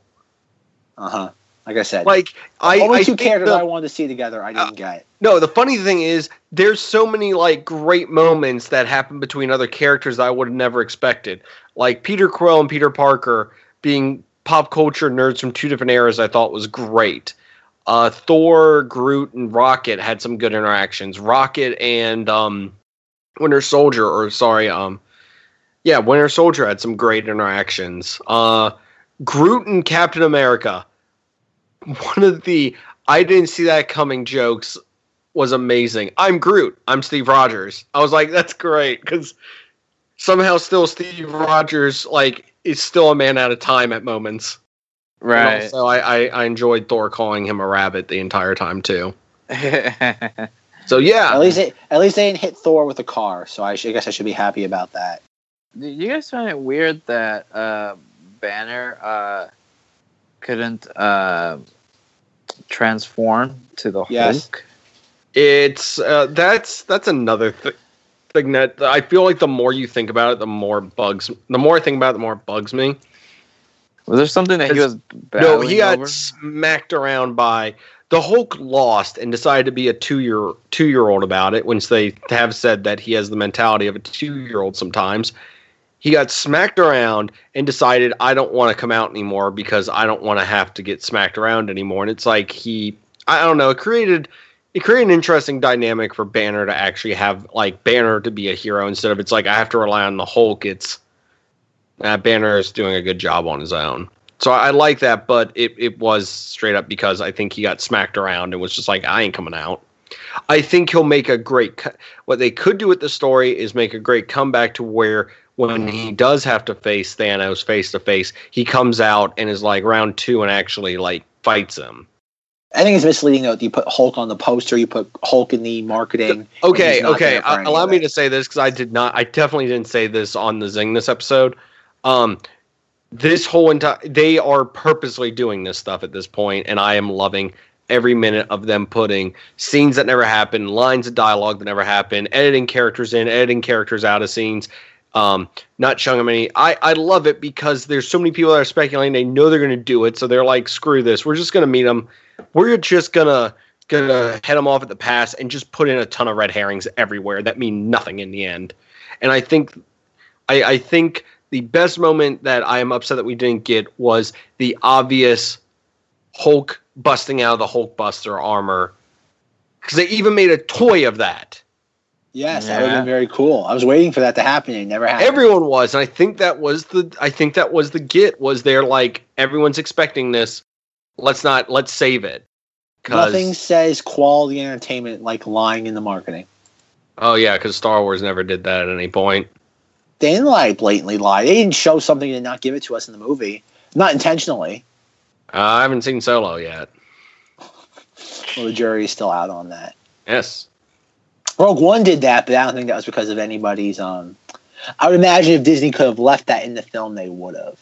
Uh huh. Like I said, Like I, only I two characters the- I wanted to see together. I didn't get. No, the funny thing is, there's so many like great moments that happen between other characters that I would have never expected. Like Peter Quill and Peter Parker being pop culture nerds from two different eras, I thought was great. Uh, Thor, Groot, and Rocket had some good interactions. Rocket and um, Winter Soldier, or sorry, um, yeah, Winter Soldier had some great interactions. Uh, Groot and Captain America, one of the I didn't see that coming jokes was amazing. I'm Groot. I'm Steve Rogers. I was like, that's great because somehow still Steve Rogers like is still a man out of time at moments. And right. also, I, I I enjoyed Thor calling him a rabbit the entire time too. (laughs) So yeah, At least they, at least they didn't hit Thor with a car, so I, sh- I guess I should be happy about that. Do you guys find it weird that uh, Banner uh, couldn't uh, transform to the Yes. Hulk? it's uh, that's that's another th- thing that I feel like the more you think about it, the more bugs. The more I think about it, the more it bugs me. Was there something that he was No, he got over? smacked around by the Hulk. Lost and decided to be a two year two year old about it. Once they have said that he has the mentality of a two year old. Sometimes he got smacked around and decided I don't want to come out anymore because I don't want to have to get smacked around anymore. And it's like he, I don't know, it created. It created an interesting dynamic for Banner to actually have like Banner to be a hero instead of it's like I have to rely on the Hulk. It's uh, Banner is doing a good job on his own. So I, I like that, but it, it was straight up because I think he got smacked around and was just like, I ain't coming out. I think he'll make a great. Co- what they could do with the story is make a great comeback to where when he does have to face Thanos face to face, he comes out and is like round two and actually like fights him. I think it's misleading though. that You put Hulk on the poster, you put Hulk in the marketing. Okay, okay. Uh, allow me to say this because I did not. I definitely didn't say this on the ZengThis episode. Um, this whole entire they are purposely doing this stuff at this point, and I am loving every minute of them putting scenes that never happened, lines of dialogue that never happened, editing characters in, editing characters out of scenes. um, not showing them any. I I love it because there's so many people that are speculating. They know they're going to do it, so they're like, screw this. We're just going to meet them. We're just gonna gonna head them off at the pass and just put in a ton of red herrings everywhere that mean nothing in the end. And I think I, I think the best moment that I am upset that we didn't get was the obvious Hulk busting out of the Hulk Buster armor because they even made a toy of that. Yes, that would have been very cool. I was waiting for that to happen. and It never happened. Everyone was, and I think that was the I think that was the get was they're like everyone's expecting this. Let's not let's save it. Nothing says quality entertainment like lying in the marketing. Oh yeah, because Star Wars never did that at any point. They didn't like blatantly lie. They didn't show something and not give it to us in the movie, not intentionally. Uh, I haven't seen Solo yet. Well, the jury is still out on that. Yes. Rogue One did that, but I don't think that was because of anybody's. Um, I would imagine if Disney could have left that in the film, they would have.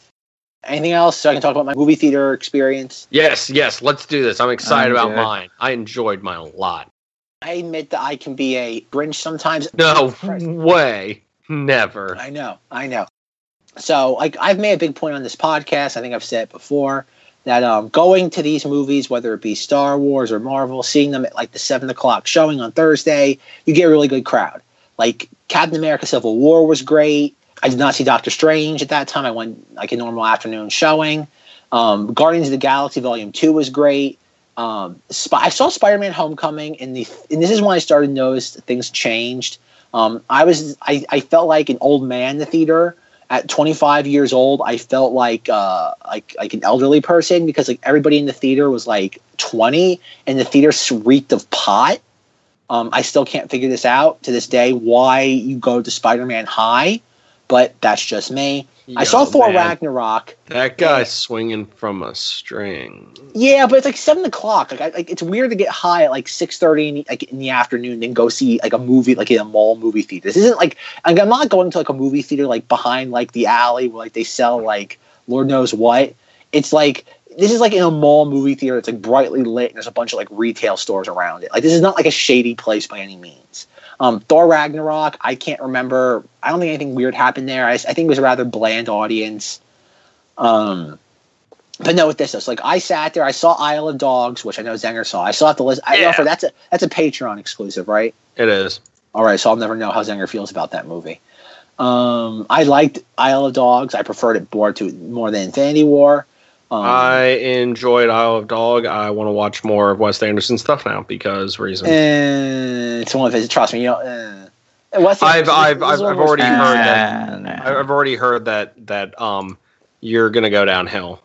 Anything else? So I can talk about my movie theater experience. Yes, yes, let's do this. I'm excited about mine. I enjoyed mine a lot. I admit that I can be a Grinch sometimes. No way. Never. I know, I know. So, like, I've made a big point on this podcast. I think I've said it before that um, going to these movies, whether it be Star Wars or Marvel, seeing them at like the seven o'clock showing on Thursday, you get a really good crowd. Like Captain America: Civil War was great. I did not see Doctor Strange at that time. I went like a normal afternoon showing. Um, Guardians of the Galaxy Volume Two was great. Um, Sp- I saw Spider Man Homecoming, and the and this is when I started to notice things changed. Um, I was I, I felt like an old man in the theater at 25 years old. I felt like uh, like like an elderly person because like everybody in the theater was like 20, and the theater reeked of pot. Um, I still can't figure this out to this day why you go to Spider Man High, but that's just me. I saw Thor man, Ragnarok. That guy's swinging from a string. Yeah, but it's like seven o'clock. Like, I, like it's weird to get high at like six thirty in like in the afternoon, then go see like a movie like in a mall movie theater. This isn't like like, I'm not going to like a movie theater like behind like the alley where like they sell like Lord knows what. It's like this is like in a mall movie theater. It's like brightly lit and there's a bunch of like retail stores around it. Like this is not like a shady place by any means. Um, Thor Ragnarok, I can't remember. I don't think anything weird happened there. I, I think it was a rather bland audience. Um, but no, with this, it's like I sat there. I saw Isle of Dogs, which I know Zenger saw. I saw the list. I Yeah. offer that's a that's a Patreon exclusive, right? It is. All right, so I'll never know how Zenger feels about that movie. Um, I liked Isle of Dogs. I preferred it more to more than Infinity War. Um, I enjoyed Isle of Dog. I want to watch more of Wes Anderson stuff now because reasons. eh, it's one of his. Trust me, you know. Uh, Wes I've- I've- I've- I've already favorites. heard that. Nah, nah. I- I've already heard that that um you're gonna go downhill.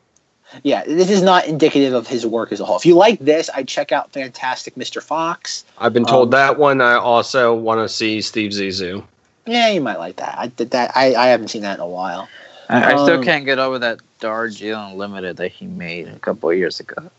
Yeah, this is not indicative of his work as a whole. If you like this, I'd check out Fantastic Mr. Fox. I've been told Um, that one. I also want to see Steve Zissou. Yeah, you might like that. I did that. I, I haven't seen that in a while. I, I still Um, can't get over that Darjeeling Limited that he made a couple of years ago.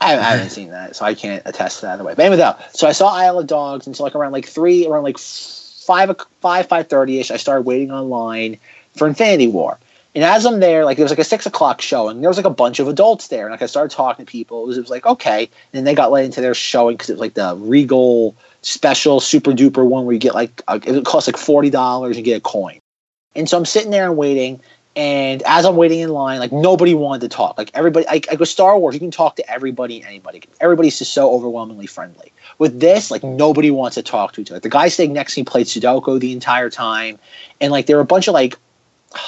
I, I haven't seen that, so I can't attest to that either way. But anyway, though, so I saw Isle of Dogs until like around like three, around like five, five, five thirty ish. I started waiting online for Infinity War, and as I'm there, like there was like a six o'clock showing. There was like a bunch of adults there, and like I started talking to people. It was, it was like okay, and then they got let into their showing because it was like the Regal special super duper one where you get like a, it costs like forty dollars and get a coin. And so I'm sitting there and waiting, and as I'm waiting in line, like nobody wanted to talk. Like everybody, like, like with Star Wars, you can talk to everybody and anybody. Everybody's just so overwhelmingly friendly. With this, like mm. nobody wants to talk to each other. The guy sitting next to me played Sudoku the entire time, and like there were a bunch of like. (sighs)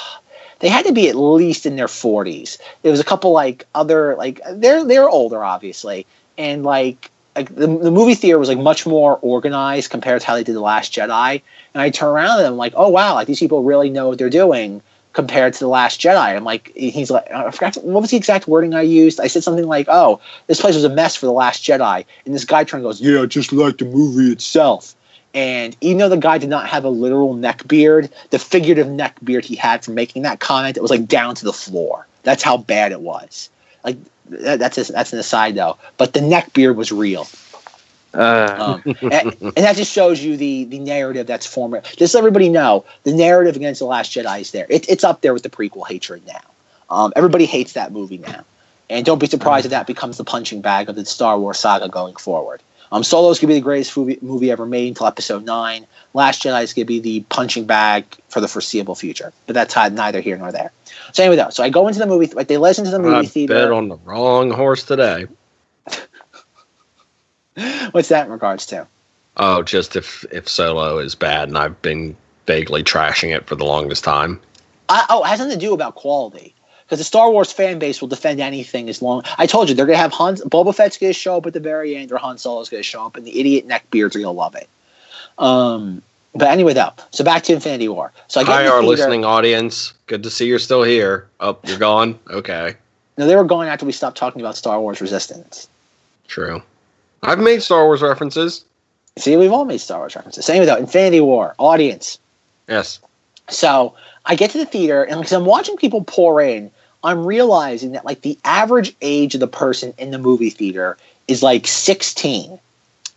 They had to be at least in their 40s. There was a couple like other like they're they're older obviously, and like like the, the movie theater was like much more organized compared to how they did the Last Jedi. And I turn around and I'm like, oh wow, like these people really know what they're doing compared to the Last Jedi. I'm like, he's like, I forgot what was the exact wording I used. I said something like, oh, this place was a mess for the Last Jedi. And this guy turned and goes, yeah, just like the movie itself. And even though the guy did not have a literal neck beard, the figurative neck beard he had from making that comment, it was like down to the floor. That's how bad it was. Like that, that's a, that's an aside though. But the neck beard was real. Uh, Um, and, and that just shows you the the narrative that's formed. Just so everybody know, the narrative against the Last Jedi is there. It, it's up there with the prequel hatred now. Um, everybody hates that movie now, and don't be surprised if that becomes the punching bag of the Star Wars saga going forward. Um, Solo is going to be the greatest movie, movie ever made until Episode Nine. Last Jedi is going to be the punching bag for the foreseeable future. But that's neither here nor there. So anyway, though, so I go into the movie. Like they listen to the movie I theater. bet on the wrong horse today. (laughs) What's that in regards to? Oh, just if if Solo is bad, and I've been vaguely trashing it for the longest time. I, oh, it has nothing to do about quality. Because the Star Wars fan base will defend anything as long. I told you they're gonna have Han. Boba Fett's gonna show up at the very end, or Han Solo's gonna show up, and the idiot neckbeards are gonna love it. Um, but anyway, though, so back to Infinity War. So I Hi, our theater- listening audience. Good to see you're still here. Oh, you're gone. Okay, No, they were gone after we stopped talking about Star Wars Resistance. true. I've made Star Wars references. See, we've all made Star Wars references. Anyway, though, Infinity War audience. Yes. So I get to the theater, and because I'm watching people pour in, I'm realizing that like the average age of the person in the movie theater is like 16.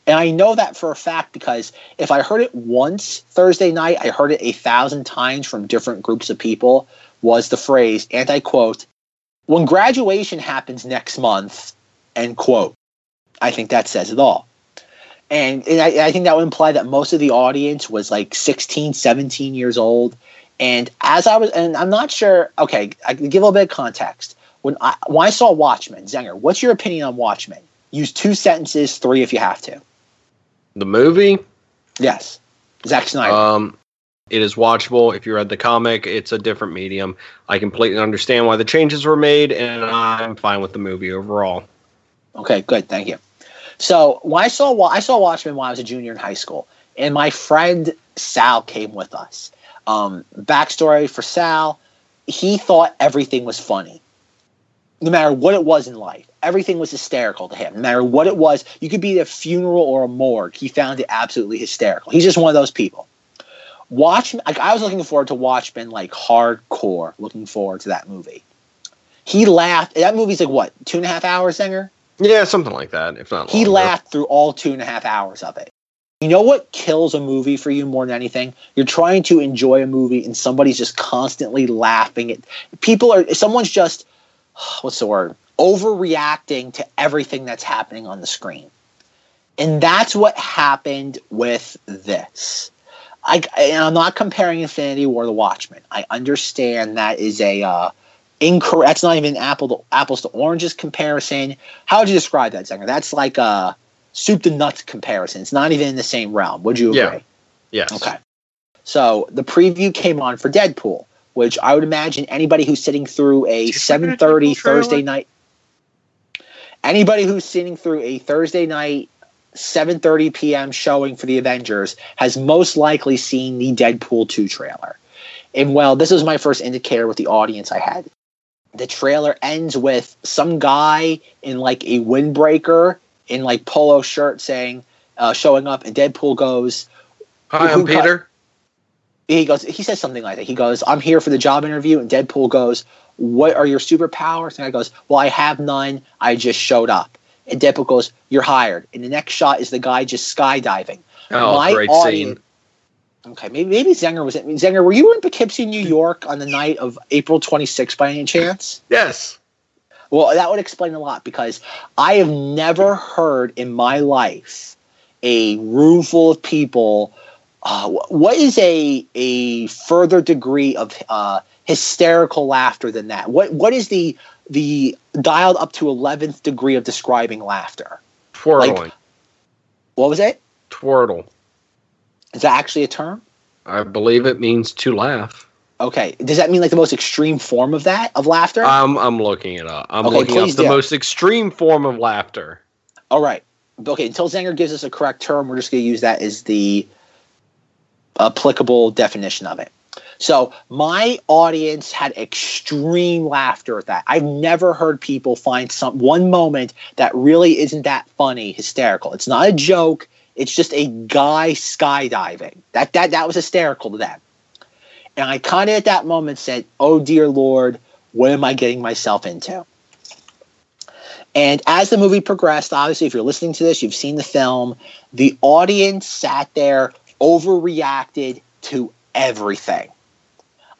And I know that for a fact because if I heard it once Thursday night, I heard it a thousand times from different groups of people. Was the phrase, and I quote, when graduation happens next month, end quote. I think that says it all. And, and I, I think that would imply that most of the audience was like 16, 17 years old. And as I was, and I'm not sure, okay, I can give a little bit of context. When I, when I saw Watchmen, Zenger, what's your opinion on Watchmen? Use two sentences, three if you have to. The movie. Yes. Zack Snyder. Um, it is watchable. If you read the comic, it's a different medium. I completely understand why the changes were made, and I'm fine with the movie overall. Okay, good. Thank you. So when I saw I saw Watchmen when I was a junior in high school, and my friend Sal came with us. Um, backstory for Sal: he thought everything was funny, no matter what it was in life. Everything was hysterical to him. No matter what it was, you could be at a funeral or a morgue. He found it absolutely hysterical. He's just one of those people. Watch, Like I was looking forward to Watchmen, like hardcore. Looking forward to that movie. He laughed. That movie's like what two and a half hours, Zenger. Yeah, something like that. If not, He longer. laughed through all two and a half hours of it. You know what kills a movie for you more than anything? You're trying to enjoy a movie and somebody's just constantly laughing at people are someone's just (sighs) what's the word? Overreacting to everything that's happening on the screen. And that's what happened with this. I, I'm not comparing Infinity War to Watchmen. I understand that is a uh, incorrect. That's not even apple to, apples to oranges comparison. How would you describe that, Zenger? That's like a soup to nuts comparison. It's not even in the same realm. Would you agree? Yeah. Yes. Okay. So the preview came on for Deadpool, which I would imagine anybody who's sitting through a Did you forget a 7:30 Thursday night, anybody who's sitting through a Thursday night 7:30 p.m. showing for the Avengers has most likely seen the Deadpool 2 trailer. And well, this was my first indicator with the audience I had. The trailer ends with some guy in like a windbreaker in like polo shirt saying, uh, showing up, and Deadpool goes, Hi, I'm cut- Peter. he goes he says something like that. He goes i'm here for the job interview and deadpool goes what are your superpowers? And i goes well i have none. I just showed up. And deadpool goes you're hired. And the next shot is the guy just skydiving. Oh, My great audience- scene. okay maybe maybe zenger was it zenger were you in poughkeepsie new york on the night of april 26th by any chance? Yes. Well, that would explain a lot because I have never heard in my life a room full of people. Uh, what is a a further degree of uh, hysterical laughter than that? What what is the the dialed up to eleventh degree of describing laughter? Twirling. What was it? Twirtle. Is that actually a term? I believe it means to laugh. Okay. Does that mean like the most extreme form of that of laughter? I'm I'm looking it up. I'm Okay, looking up the do. most extreme form of laughter. All right. Okay, until Zenger gives us a correct term, we're just going to use that as the applicable definition of it. So, my audience had extreme laughter at that. I've never heard people find some one moment that really isn't that funny, hysterical. It's not a joke, it's just a guy skydiving. That that that was hysterical to them. And I kind of at that moment said, "Oh dear lord, what am I getting myself into?" And as the movie progressed, obviously, if you're listening to this, you've seen the film, the audience sat there, overreacted to everything.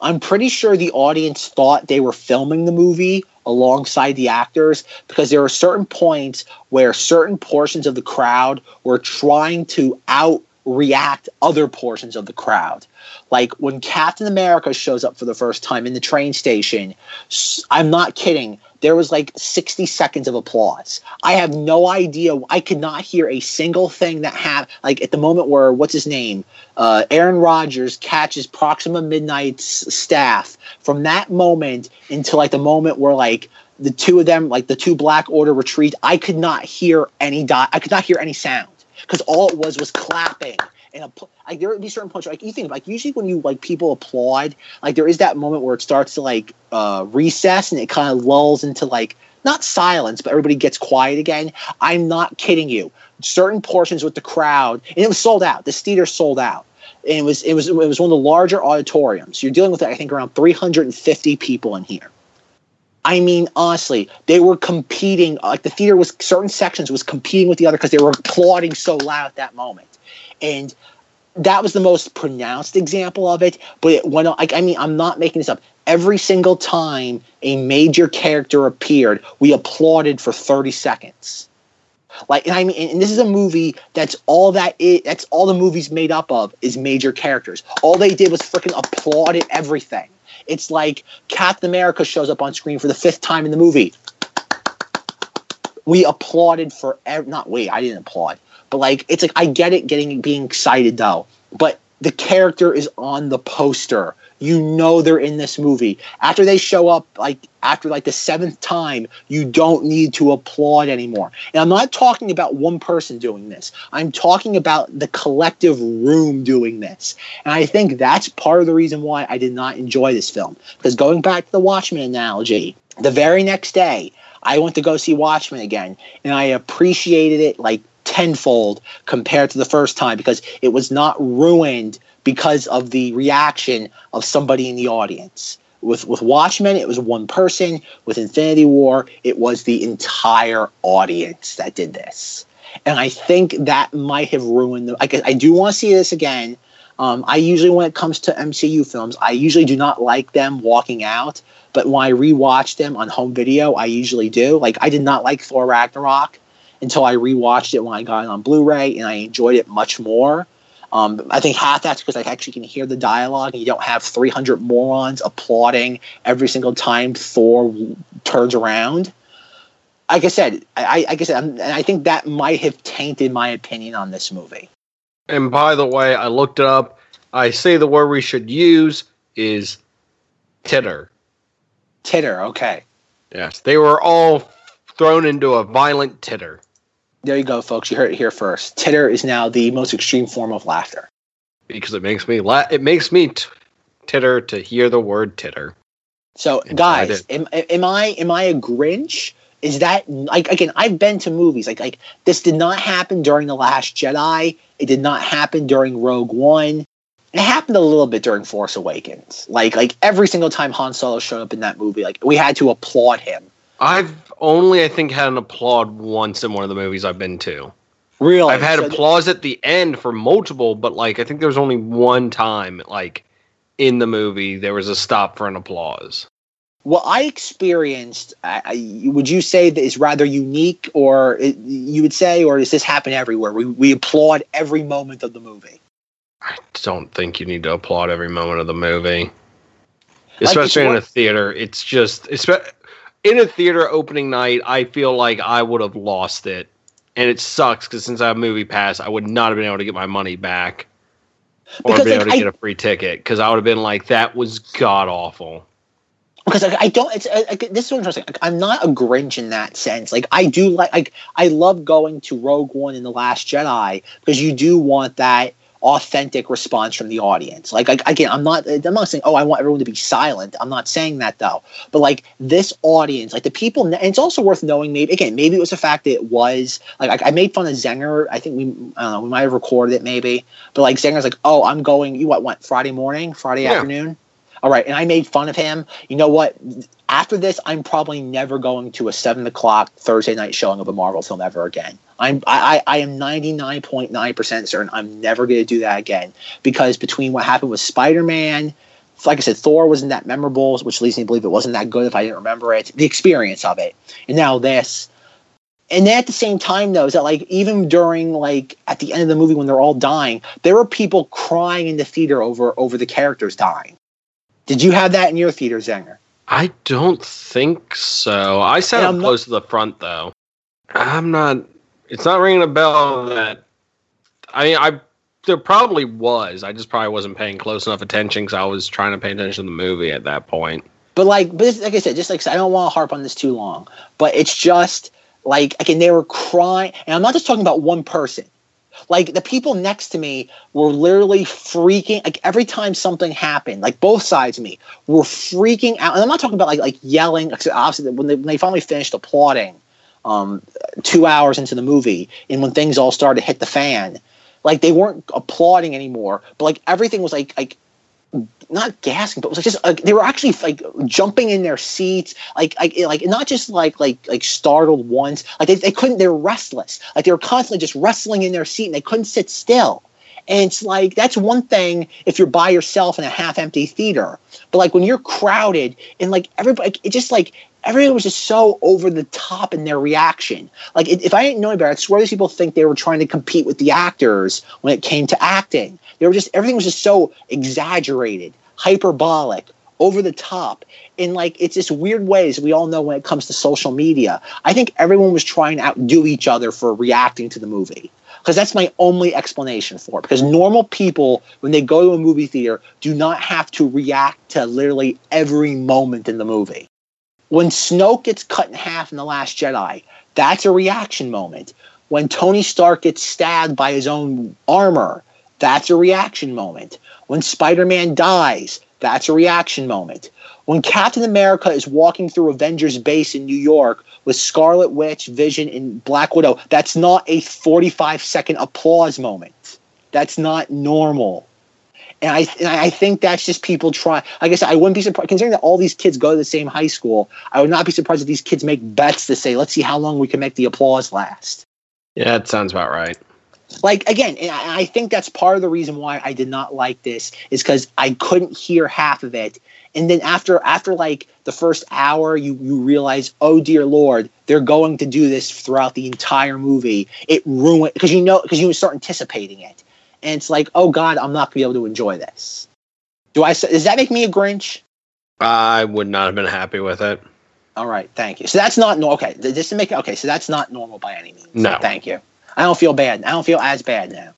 I'm pretty sure the audience thought they were filming the movie alongside the actors because there were certain points where certain portions of the crowd were trying to out react other portions of the crowd. Like when Captain America shows up for the first time in the train station, I'm not kidding. There was like 60 seconds of applause. I have no idea. I could not hear a single thing that had like at the moment where what's his name, uh, Aaron Rodgers catches Proxima Midnight's staff. From that moment until like the moment where like the two of them, like the two Black Order retreat, I could not hear any dot. I could not hear any sound because all it was was clapping and like there would be certain points like you think like usually when you like people applaud like there is that moment where it starts to like uh recess and it kind of lulls into like not silence but everybody gets quiet again. I'm not kidding you. Certain portions with the crowd and it was sold out. This theater sold out. And it was it was it was one of the larger auditoriums. You're dealing with i think around 350 people in here I mean, honestly, they were competing. Uh, like the theater was certain sections was competing with the other because they were applauding so loud at that moment, and that was the most pronounced example of it. But it went. on. Like I mean, I'm not making this up. Every single time a major character appeared, we applauded for 30 seconds. Like, and I mean, and this is a movie that's all that it, that's all the movie's made up of is major characters. All they did was freaking applaud at everything. It's like Captain America shows up on screen for the fifth time in the movie. We applauded for ev- not we, I didn't applaud, but like it's like I get it, getting being excited though, but the character is on the poster. You know they're in this movie. After they show up, like after like the seventh time, you don't need to applaud anymore. And I'm not talking about one person doing this. I'm talking about the collective room doing this. And I think that's part of the reason why I did not enjoy this film. Because going back to the Watchmen analogy, the very next day, I went to go see Watchmen again, and I appreciated it like tenfold compared to the first time because it was not ruined because of the reaction of somebody in the audience. With with Watchmen, it was one person. With Infinity War, it was the entire audience that did this. And I think that might have ruined the. I, I do want to see this again. Um, I usually, when it comes to MCU films, I usually do not like them walking out. But when I rewatch them on home video, I usually do. Like I did not like Thor Ragnarok until I rewatched it when I got it on Blu-ray, and I enjoyed it much more. Um, I think half that's because I actually can hear the dialogue, and you don't have 300 morons applauding every single time Thor turns around. Like I said, I, I said, I'm, I think that might have tainted my opinion on this movie. And by the way, I looked it up. I say the word we should use is titter. Titter, okay. Yes, they were all thrown into a violent titter. There you go, folks. You heard it here first. Titter is now the most extreme form of laughter. Because it makes me la- it makes me t- titter to hear the word titter. So, And guys, I am, am I am I a Grinch? Is that like again? I've been to movies like like this did not happen during the Last Jedi. It did not happen during Rogue One. It happened a little bit during Force Awakens. Like like every single time Han Solo showed up in that movie, like we had to applaud him. I've only, I think, had an applaud once in one of the movies I've been to. Really, I've had So- applause at the end for multiple, but like I think there was only one time, like in the movie, there was a stop for an applause. what I experienced, I, I, would you say that is rather unique, or it, you would say, or does this happen everywhere? We we applaud every moment of the movie. I don't think you need to applaud every moment of the movie, especially it's in a theater. It's just, in a theater opening night, I feel like I would have lost it, and it sucks because since I have Movie Pass, I would not have been able to get my money back, or Because, been able to I- get a free ticket because I would have been like, that was god awful. because like, I don't. It's uh, like, this is interesting. Like, I'm not a Grinch in that sense. Like I do like like I love going to Rogue One and the Last Jedi because you do want that authentic response from the audience. Like, like again, I'm not. I'm not saying oh I want everyone to be silent. I'm not saying that though. But like this audience, like the people, and it's also worth knowing. Maybe again, maybe it was the fact that it was like I, I made fun of Zenger. I think we I don't know we might have recorded it maybe. But like Zenger's like oh I'm going. You what went Friday morning, Friday Yeah. afternoon. All right, and I made fun of him. You know what? After this, I'm probably never going to a seven o'clock Thursday night showing of a Marvel film ever again. I'm I, I am ninety nine point nine percent certain I'm never going to do that again because between what happened with Spider Man, like I said, Thor wasn't that memorable, which leads me to believe it wasn't that good if I didn't remember it. The experience of it, and now this, and then at the same time though, is that like even during like at the end of the movie when they're all dying, there were people crying in the theater over over the characters dying. Did you have that in your theater, Zenger? I don't think so. I sat up not- close to the front though. I'm not. It's not ringing a bell that. I mean, I there probably was. I just probably wasn't paying close enough attention because I was trying to pay attention to the movie at that point. But like, but like I said, just like I don't want to harp on this too long, but it's just like again they were crying, and I'm not just talking about one person. Like the people next to me were literally freaking. Like every time something happened, like both sides of me were freaking out. And I'm not talking about like like yelling. Obviously, when they, when they finally finished applauding, um, two hours into the movie, and when things all started to hit the fan, like they weren't applauding anymore. But like everything was like like not gasping, but it was like just like they were actually like jumping in their seats, like like like not just like like like startled ones. Like they, they couldn't, they were restless. Like they were constantly just wrestling in their seat and they couldn't sit still. And it's like that's one thing if you're by yourself in a half-empty theater, but like when you're crowded and like everybody, it just like everyone was just so over the top in their reaction. Like if I didn't know any better, I'd swear these people think they were trying to compete with the actors when it came to acting. They were just everything was just so exaggerated, hyperbolic, over the top. In like it's just weird ways we all know when it comes to social media. I think everyone was trying to outdo each other for reacting to the movie. Because that's my only explanation for it. Because normal people, when they go to a movie theater, do not have to react to literally every moment in the movie. When Snoke gets cut in half in The Last Jedi, that's a reaction moment. When Tony Stark gets stabbed by his own armor, that's a reaction moment. When Spider Man dies, that's a reaction moment. When Captain America is walking through Avengers base in New York with Scarlet Witch, Vision, and Black Widow, that's not a 45 second applause moment. That's not normal. And I, and I think that's just people trying. Like I said, I wouldn't be surprised, considering that all these kids go to the same high school, I would not be surprised if these kids make bets to say, let's see how long we can make the applause last Yeah, that sounds about right. Like again and I, I think that's part of the reason why i did not like this is because i couldn't hear half of it. And then after after like the first hour you you realize oh dear lord they're going to do this throughout the entire movie. It ruined because you know because you start anticipating it. And it's like oh god i'm not gonna be able to enjoy this. Do i does that make me a grinch? I would not have been happy with it. all right thank you. So that's not no okay just to make okay so that's not normal by any means. No. thank you i don't feel bad i don't feel as bad now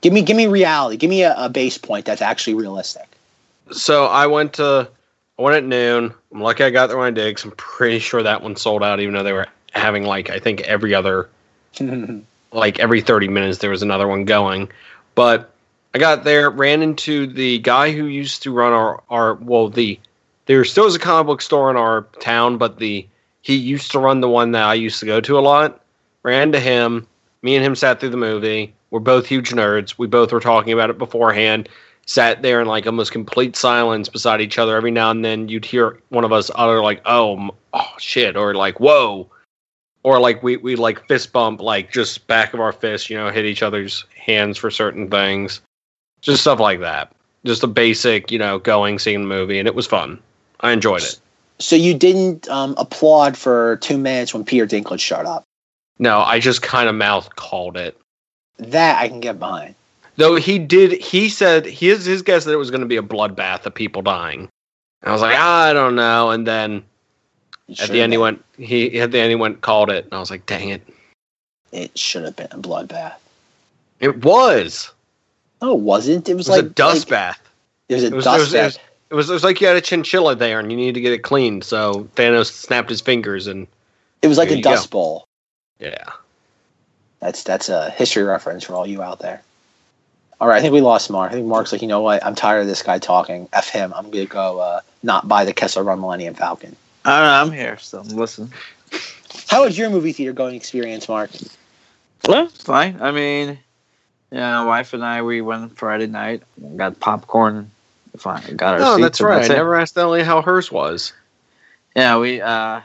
give me give me reality give me a, a base point that's actually realistic So I went to I went at noon. I'm lucky I got there when I did. 'cause I'm pretty sure that one sold out, even though they were having like I think every other (laughs) like every 30 minutes there was another one going. But I got there, ran into the guy who used to run our our well the there still is a comic book store in our town, but the he used to run the one that I used to go to a lot. Ran to him. Me and him sat through the movie. We're both huge nerds. We both were talking about it beforehand. Sat there in like almost complete silence beside each other. Every now and then you'd hear one of us utter like, "Oh, oh shit," or like, "Whoa," or like we we like fist bump, like just back of our fist, you know, hit each other's hands for certain things, just stuff like that. Just a basic, you know, going seeing the movie, and it was fun. I enjoyed it. so you didn't um, applaud for two minutes when peter dinklage showed up No, I just kind of mouth called it. that i can get behind Though he did, he said his his guess that it was going to be a bloodbath of people dying. And I was like, ah, I don't know. And then It at the end, he went, he at the end he went called it, and I was like, dang it, it should have been a bloodbath it was. no it wasn't it was, It was like a dust like, bath. it was a It was, it, dust was, it, bath was, it was it was like you had a chinchilla there, and you needed to get it cleaned. So Thanos snapped his fingers, and it was like a you go. dust bowl yeah, That's that's a history reference for all you out there. All right, I think we lost Mark. I think Mark's like, you know what? I'm tired of this guy talking. F him. I'm gonna go uh, not buy the Kessel Run Millennium Falcon. I don't know. I'm here still. Listen. How was your movie theater going experience, Mark? Well, fine. I mean, yeah, my wife and I we went Friday night, got popcorn. Fine, got our oh, seats. that's and right. I it. never asked Ellie how hers was. Yeah, we. uh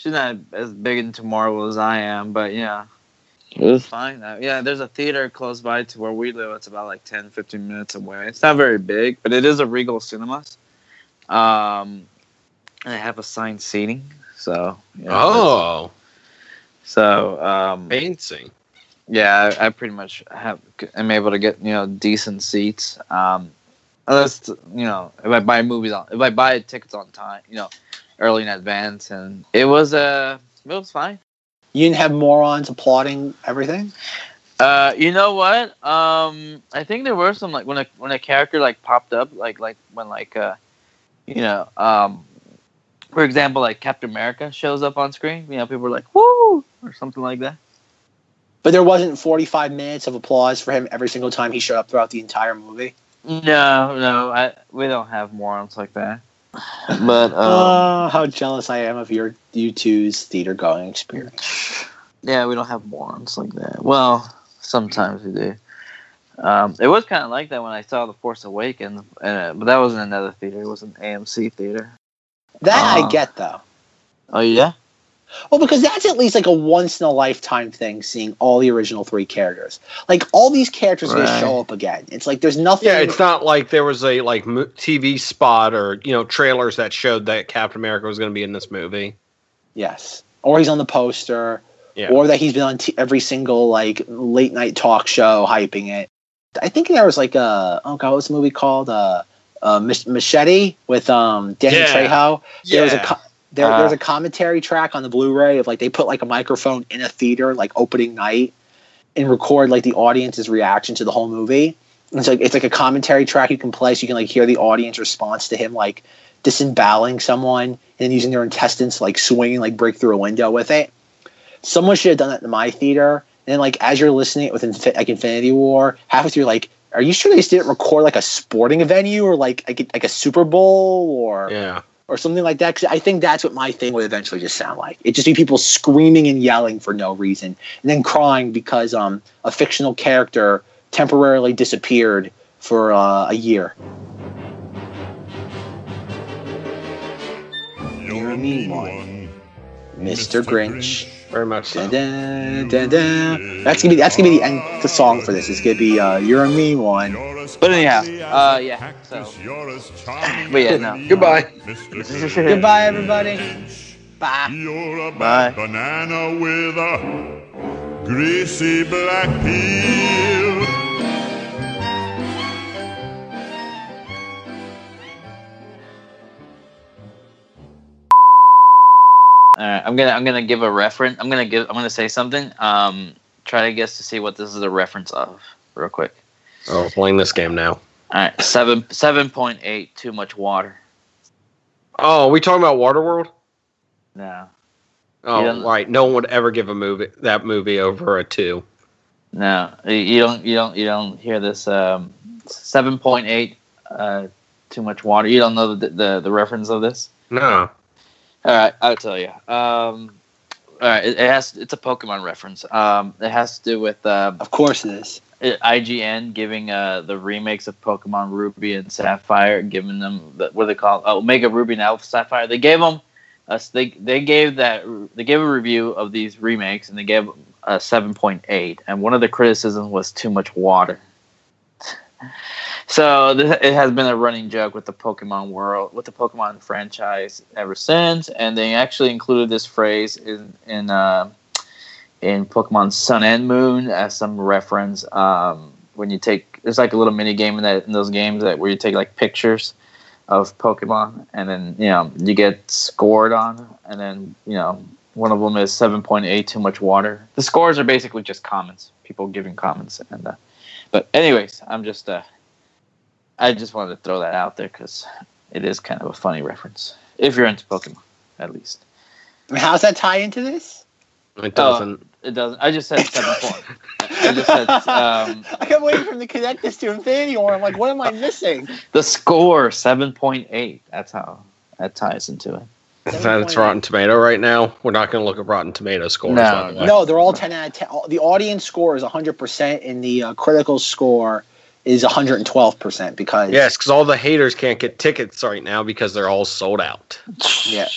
She's not as big into Marvel as I am, but yeah, It's fine. Uh, yeah, there's a theater close by to where we live. It's about like 10, 15 minutes away. It's not very big, but it is a Regal Cinemas. Um, and I have assigned seating, so you know, Oh, so um, fancy. yeah, I, I pretty much have. I'm able to get you know decent seats. Um, unless you know if I buy movies on, if I buy tickets on time, you know, early in advance, and it was uh, it was fine. You didn't have morons applauding everything. Uh, you know what? Um, I think there were some like when a when a character like popped up, like like when like uh, you know, um, for example, like Captain America shows up on screen. You know, people were like "woo" or something like that. But there wasn't 45 minutes of applause for him every single time he showed up throughout the entire movie. No, no, I we don't have morons like that. But (laughs) um, oh, how jealous I am of your you two's theater going experience. yeah, we don't have morons like that. Well, sometimes we do. Um, it was kind of like that when I saw The Force Awakens, uh, but that was in another theater. It was an AMC theater. That Uh. I get though. Oh yeah. Well, because that's at least like a once in a lifetime thing, seeing all the original three characters. Like all these characters are gonna show up again. It's like there's nothing. Yeah, it's not like there was a like TV spot or you know trailers that showed that Captain America was going to be in this movie. Yes, or he's on the poster, Yeah. or that he's been on t- every single like late night talk show hyping it. I think there was like a oh god, what's the movie called? Uh, uh, Machete with um Danny Yeah. Trejo. There was a Yeah. There, Uh. there's a commentary track on the Blu-ray of like they put like a microphone in a theater like opening night and record like the audience's reaction to the whole movie. And it's like it's like a commentary track you can play so you can like hear the audience response to him like disemboweling someone and then using their intestines to like swinging like break through a window with it. Someone should have done that in my theater. And then like as you're listening it with Infi- like Infinity War, halfway through like, are you sure they just didn't record like a sporting venue or like like like a Super Bowl or Yeah. Or something like that. Because I think that's what my thing would eventually just sound like. It just be people screaming and yelling for no reason, and then crying because um a fictional character temporarily disappeared for uh, a year. You're a mean one, Mr. Grinch. Very much so. Dun, dun, dun, dun. That's gonna be that's gonna be the end the song for this. It's gonna be uh, "You're a Mean One." But anyhow, uh, yeah. So, but yeah, no. Goodbye. Goodbye, everybody. Bye. You're a Bye. banana with a greasy black peel. Right, I'm gonna I'm gonna give a reference. I'm gonna give I'm gonna say something. Um, try to guess to see what this is a reference of, real quick. Oh, playing this game now. All right, seven seven point eight. Too much water. Oh, are we talking about Waterworld? No, Oh, right. No one would ever give a movie that movie over a two. no, you- you don't you don't you don't hear this. Um, seven point eight. Uh, too much water. You don't know the the, the reference of this. No. All right, I'll tell you. Um, all right, it, it has. It's a Pokemon reference. Um, it has to do with uh, Of course it is. IGN giving uh, the remakes of Pokemon Ruby and Sapphire, giving them the, what do they call? Oh, Omega Ruby and Alpha Sapphire. They gave them us. They they gave that they gave a review of these remakes and they gave a seven point eight. And one of the criticisms was too much water. (laughs) So this, it has been a running joke with the Pokemon world, with the Pokemon franchise ever since, and they actually included this phrase in in uh, in Pokemon Sun and Moon as some reference. Um, when you take, there's like a little mini game in that in those games that where you take like pictures of Pokemon, and then you know you get scored on, and then you know one of them is seven point eight, too much water. The scores are basically just comments, people giving comments, and uh, but anyways, I'm just uh, I just wanted to throw that out there because it is kind of a funny reference if you're into Pokemon, at least. I mean, how's that tie into this? It doesn't. It doesn't. I just said seven (laughs) point. I just said um, I kept waiting for him to connect this to Infinity War. I'm like, what am I missing? the score seven point eight. That's how that ties into it. If that's Rotten Tomato right now, we're not going to look at Rotten Tomato scores. No, the. No, they're all 10 out of 10. The audience score is 100%, and the uh, critical score is 112% because Yes, because all the haters can't get tickets right now because they're all sold out. yeah,